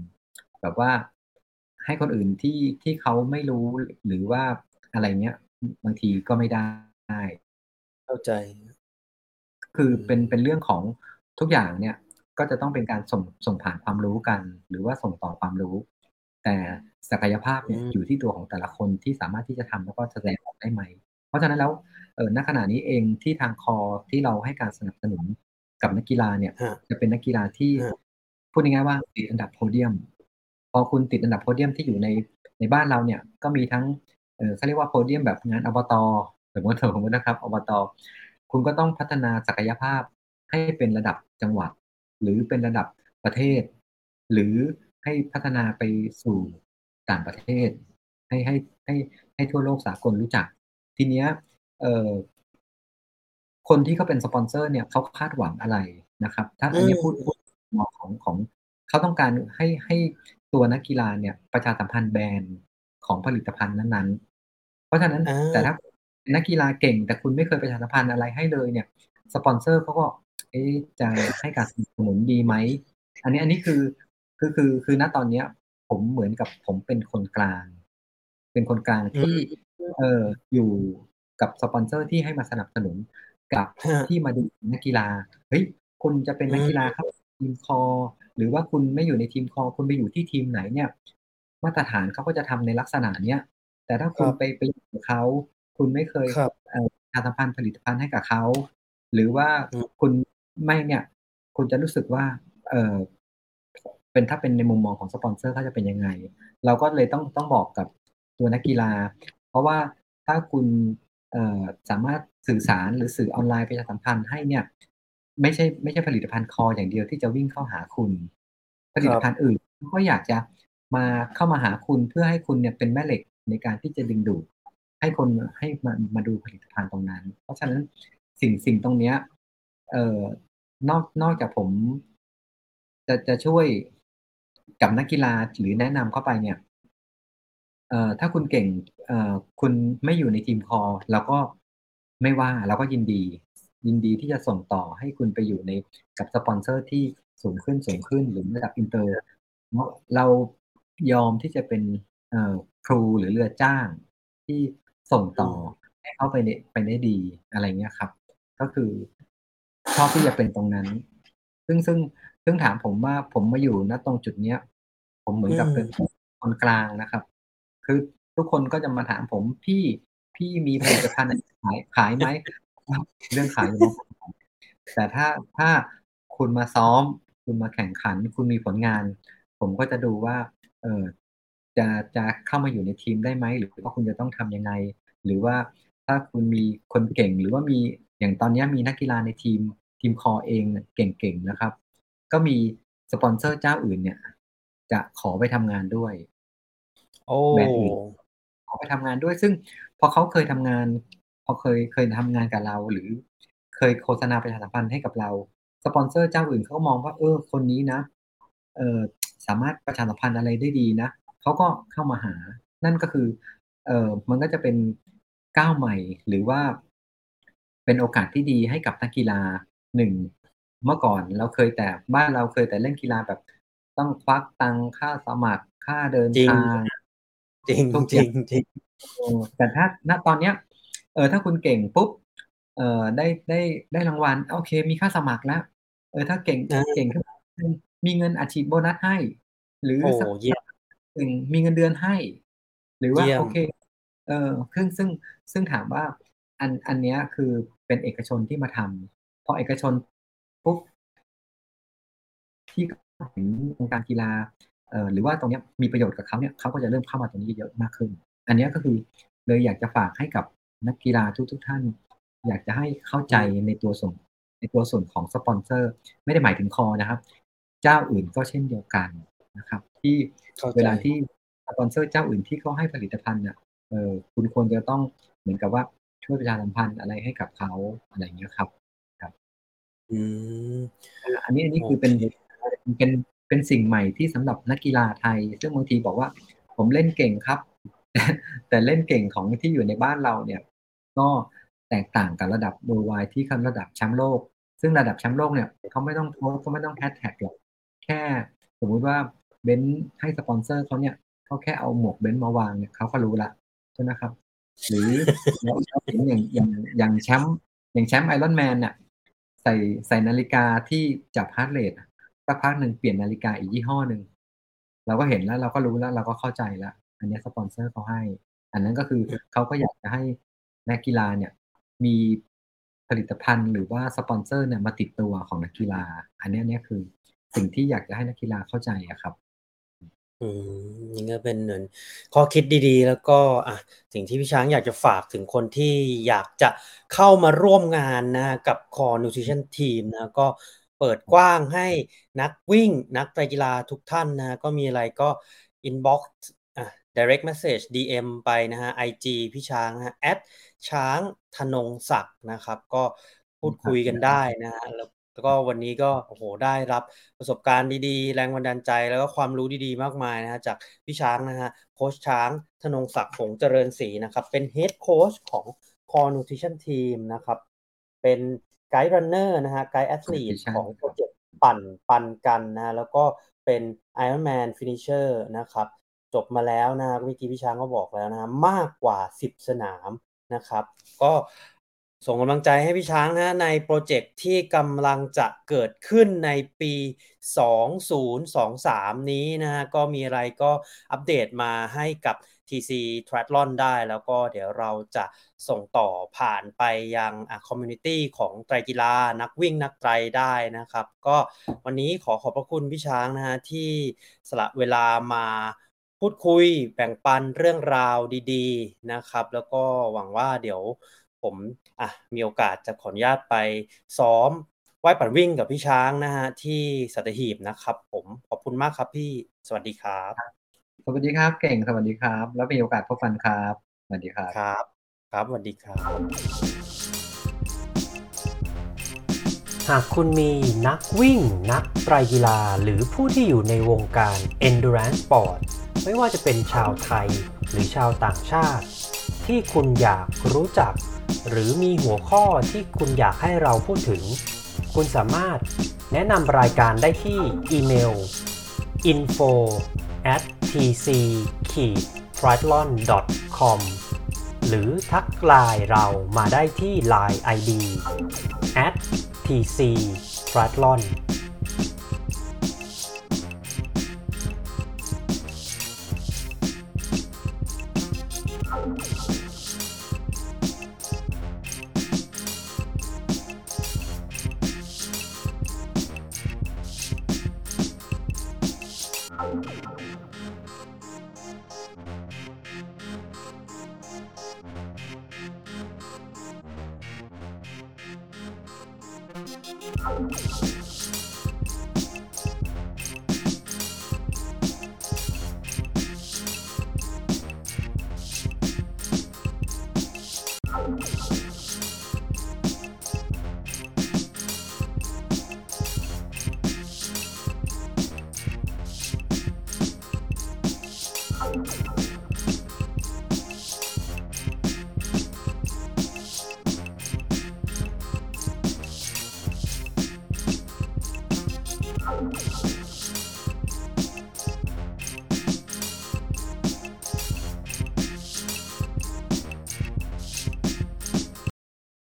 แบบว่าให้คนอื่นที่ที่เขาไม่รู้หรือว่า อะไรเงี้ย บางทีก็ไม่ได้ เข้าใจ คืออืมเป็นเป็นเรื่องของทุกอย่างเนี่ย ก็จะต้องเป็นการส่งส่งผ่านความรู้กัน หรือว่าส่งต่อความรู้ แต่ศักยภาพเนี่ยอืมอยู่ที่ตัวของแต่ละคนที่สามารถที่จะทำแล้วก็แสดงออกได้ไหม เพราะฉะนั้นแล้วเออณขณะนี้เองที่ทางคอที่เราให้การสนับสนุนกับนักกีฬาเนี่ยฮะจะเป็นนักกีฬาที่ฮะพูดง่ายๆว่าติดอันดับโพเดียม พอคุณติดอันดับโพเดียมที่อยู่ในในบ้านเราเนี่ย ก็มีทั้ง เออเขาเรียกว่าโพเดียมแบบงานอบตสมมติสมมตินะครับอบต คุณก็ต้องพัฒนาศักยภาพให้เป็นระดับจังหวัด หรือเป็นระดับประเทศ หรือให้พัฒนาไปสู่ต่างประเทศ ให้ให้ให้ให้ทั่วโลกสากลรู้จัก ทีเนี้ยเอ่อคนที่เขาเป็นสปอนเซอร์เนี่ยเขาคาดหวังอะไรนะครับ ถ้าอันนี้พูดพูดมองของของเขาต้องการให้ให้ตัวนักกีฬาเนี่ยประชาสัมพันธ์แบรนด์ ของผลิตภัณฑ์นั้นๆ เพราะฉะนั้นอ่าแต่ถ้าเป็นนักกีฬาเก่ง แต่คุณไม่เคยประชาสัมพันธ์อะไรให้เลยเนี่ย สปอนเซอร์เขาก็เอ๊ะจะให้การสนับสนุนดีไหม อันนี้อันนี้คือคือคือคือณตอนเนี้ย ผมเหมือนกับผมเป็นคนกลาง เป็นคนกลางที่เอออยู่กับสปอนเซอร์ที่ให้มาสนับสนุนกับฮะที่มาดูนักกีฬาเฮ้ยคุณจะเป็นนักกีฬาเข้าทีมคอ หรือว่าคุณไม่อยู่ในทีมคอ คุณไปอยู่ที่ทีมไหนเนี่ย มาตรฐานเขาก็จะทำในลักษณะเนี้ย แต่ถ้าคุณครับไปไปอยู่กับเขา คุณไม่เคยครับเอ่อประชาสัมพันธ์ผลิตภัณฑ์ให้กับเขา หรือว่าอืมคุณไม่เนี่ย คุณจะรู้สึกว่า เออเป็นถ้าเป็นในมุมมองของสปอนเซอร์เขาจะเป็นยังไง เราก็เลยต้องต้องบอกกับตัวนักกีฬา เพราะว่าถ้าคุณเอ่อสามารถสื่อสารหรือสื่อออนไลน์ประชาสัมพันธ์ให้เนี่ย ไม่ใช่ไม่ใช่ผลิตภัณฑ์คออย่างเดียวที่จะวิ่งเข้าหาคุณ ผลิตภัณฑ์อื่นก็อยากจะ มาเข้ามาหาคุณเพื่อให้คุณเนี่ยเป็นแม่เหล็กในการที่จะดึงดูดให้คนให้มามาดูผลิตภัณฑ์ตรงนั้น เพราะฉะนั้นสิ่งสิ่งตรงเนี้ย เอ่อนอกนอกจากผม จะจะช่วยกับนักกีฬาหรือแนะนำเข้าไปเนี่ย เอ่อถ้าคุณเก่ง เอ่อคุณไม่อยู่ในทีม Core เราก็ไม่ว่าเราก็ยินดี ยินดีที่จะส่งต่อให้คุณไปอยู่ในกับสปอนเซอร์ที่สูงขึ้นสูงขึ้นหรือระดับอินเตอร์เนาเรา ยอมที่จะเป็นเอ่อครูหรือเรือจ้างที่ส่งต่อให้เขาไปในไปได้ดีอะไรเงี้ยครับ ก็คือชอบที่จะเป็นตรงนั้น ซึ่งซึ่งซึ่งถามผมว่าผมมาอยู่ณตรงจุดเนี้ย ผมเหมือนกับอืมเป็นคนกลางนะครับ คือทุกคนก็จะมาถามผมพี่พี่มีผลิตภัณฑ์อะไรขายขายไหมเรื่องขายอยู่แล้วแต่ถ้าถ้าคุณมาซ้อม คุณมาแข่งขัน คุณมีผลงาน ผมก็จะดูว่า เออจะจะเข้ามาอยู่ในทีมได้ไหมหรือว่าคุณจะต้องทำยังไง หรือว่าถ้าคุณมีคนเก่งหรือว่ามีอย่างตอนนี้มีนักกีฬาในทีมทีมคอเองเนี่ยเก่งๆนะครับ ก็มีสปอนเซอร์เจ้าอื่นเนี่ย จะขอไปทำงานด้วย โอ้แบรนด์อื่นขอไปทำงานด้วย ซึ่งพอเขาเคยทำงาน พอเคยเคยทำงานกับเรา หรือเคยโฆษณาประชาสัมพันธ์ให้กับเรา สปอนเซอร์เจ้าอื่นเขาก็มองว่า เออ คนนี้นะเออ สามารถประชาสัมพันธ์อะไรได้ดีนะเขาก็เข้ามาหา นั่นก็คือเออมันก็จะเป็นก้าวใหม่ หรือว่าเป็นโอกาสที่ดีให้กับนักกีฬา1เมื่อก่อนเราเคยแต่บ้านเราเคยแต่เล่นกีฬาแบบ ต้องควักตังค์ค่าสมัครค่าเดินจริงทางจริงทุกจอริย่างงจริงเออแต่ถ้าณตอนเนี้ย เอ่อถ้าคุณเก่งปุ๊บเอ่อได้ได้ได้รางวัล โอเค มีค่าสมัครแล้ว เออถ้าเก่งอาเก่งขึ้น มานิดหนึ่งมีเงินอัดฉีดโบนัสให้ หรือโอ้สักเยี่ยมหนึ่งมีเงินเดือนให้ หรือว่าเยี่ยโอมเค เออซึ่งซึ่งซึ่งถามว่า อันอันเนี้ยคือเป็นเอกชนที่มาทำพอเอกชนปุ๊บที่เห็นวงการกีฬาเอ่อหรือว่าตรงเนี้ยมีประโยชน์กับเขาเนี่ยเขาก็จะเริ่มเข้ามาตรงนี้เยอะๆมากขึ้น อันเนี้ยก็คือเลยอยากจะฝากให้กับนักกีฬาทุกๆท่าน อยากจะให้เข้าใจอืมในตัวส่วนในตัวส่วนของสปอนเซอร์ ไม่ได้หมายถึง Core นะครับ เจ้าอื่นก็เช่นเดียวกันนะครับ ที่เข้าใจเวลาที่สปอนเซอร์เจ้าอื่นที่เขาให้ผลิตภัณฑ์น่ะเอ่อคุณควรจะต้องเหมือนกับว่าช่วยประชาสัมพันธ์อะไรให้กับเขาอะไรอย่างเงี้ยครับ ครับ อืมอาอันนี้อันนี้คือโอเคเป็นเป็นเป็นสิ่งใหม่ที่สำหรับนักกีฬาไทย ซึ่งบางทีบอกว่า ผมเล่นเก่งครับ แต่เล่นเก่งของที่อยู่ในบ้านเราเนี่ย ก็แตกต่างกับระดับ worldwide ที่เขาระดับแชมป์โลก ซึ่งระดับแชมป์โลกเนี่ยเขาไม่ต้องโพสต์เขาไม่ต้อง hashtag หรอก แค่สมมุติว่าเบนซ์ให้สปอนเซอร์เขาเนี่ยเขาแค่เอาหมวกเบนซ์มาวางเนี่ยเขาก็รู้แล้วใช่ไหมครับ หรือแล้วแล้วเห็นอย่างอย่างอย่างแชมป์อย่างแชมป์ Ironman น่ะใส่ใส่นาฬิกาที่จับ heart rate อะสักพักหนึ่งเปลี่ยนนาฬิกาอีกยี่ห้อหนึ่งเราก็เห็นแล้วเราก็รู้แล้วเราก็เข้าใจแล้วอันเนี้ยสปอนเซอร์เขาให้ อันนั้นก็คืออือเขาก็อยากจะให้นักกีฬาเนี่ย มีผลิตภัณฑ์หรือว่าสปอนเซอร์เนี่ยมาติดตัวของนักกีฬา อันเนี้ยเนี้ยคือ สิ่งที่อยากจะให้นักกีฬาเข้าใจอะครับ อืมนี่ก็เป็นเหมือนข้อคิดดีๆ แล้วก็อะสิ่งที่พี่ช้างอยากจะฝากถึงคนที่อยากจะเข้ามาร่วมงานนะกับ Core Nutrition Team นะก็เปิดกว้างให้นักวิ่ง นักกีฬาทุกท่านนะก็มีอะไรก็ inbox อะ direct message DM ไปนะครับ IG พี่ช้างนะครับช้างทนงศักดิ์นะครับ ก็พูดคุยกันได้นะครับแล้ว แล้วก็วันนี้ก็โอ้โฮได้รับประสบการณ์ดีๆ แรงบันดาลใจ แล้วก็ความรู้ดีๆ มากมายนะครับจากพี่ช้างนะครับโคชช้างทนงศักดิ์หงษ์เจริญศรีนะครับ เป็น Head Coach ของ Core Nutrition Team นะครับ เป็น guide runner นะครับ guide athlete Nutrition ของ project ปั่นปันกันนะครับแล้วก็เป็น Ironman Finisher นะครับจบมาแล้วนะครับเมื่อกี้พี่ช้างก็บอกแล้วนะครับมากกว่า 10 สนามนะครับ ก็ ส่งกำลังใจให้พี่ช้างนะใน project ที่กำลังจะเกิดขึ้นในปี 2023 นี้นะครับก็มีอะไรก็อัปเดตมาให้กับ TC Triathlon ได้ แล้วก็เดี๋ยวเราจะส่งต่อผ่านไปยัง community ของไตรกีฬานักวิ่งนักไตรได้นะครับ ก็วันนี้ขอขอบพระคุณพี่ช้างนะครับที่สละเวลามาพูดคุยแบ่งปันเรื่องราวดี ๆนะครับ แล้วก็หวังว่าเดี๋ยว ผมอะมีโอกาสจะขออนุญาตไปซ้อมว่ายปั่นวิ่งกับพี่ช้างนะครับที่สัตหีบนะครับ ผมขอบคุณมากครับพี่สวัสดีครับครับ สวัสดีครับเก่งสวัสดีครับ แล้วมีโอกาสพบกันครับสวัสดีครับครับ ครับสวัสดีครับ หากคุณมีนักวิ่ง นักไตรกีฬา หรือผู้ที่อยู่ในวงการ Endurance Sport ไม่ว่าจะเป็นชาวไทยหรือชาวต่างชาติ ที่คุณอยากรู้จัก หรือมีหัวข้อที่คุณอยากให้เราพูดถึง คุณสามารถแนะนำรายการได้ที่อีเมล info at tc triathlon com หรือทักไลน์เรามาได้ที่ Line ID at tc triathlon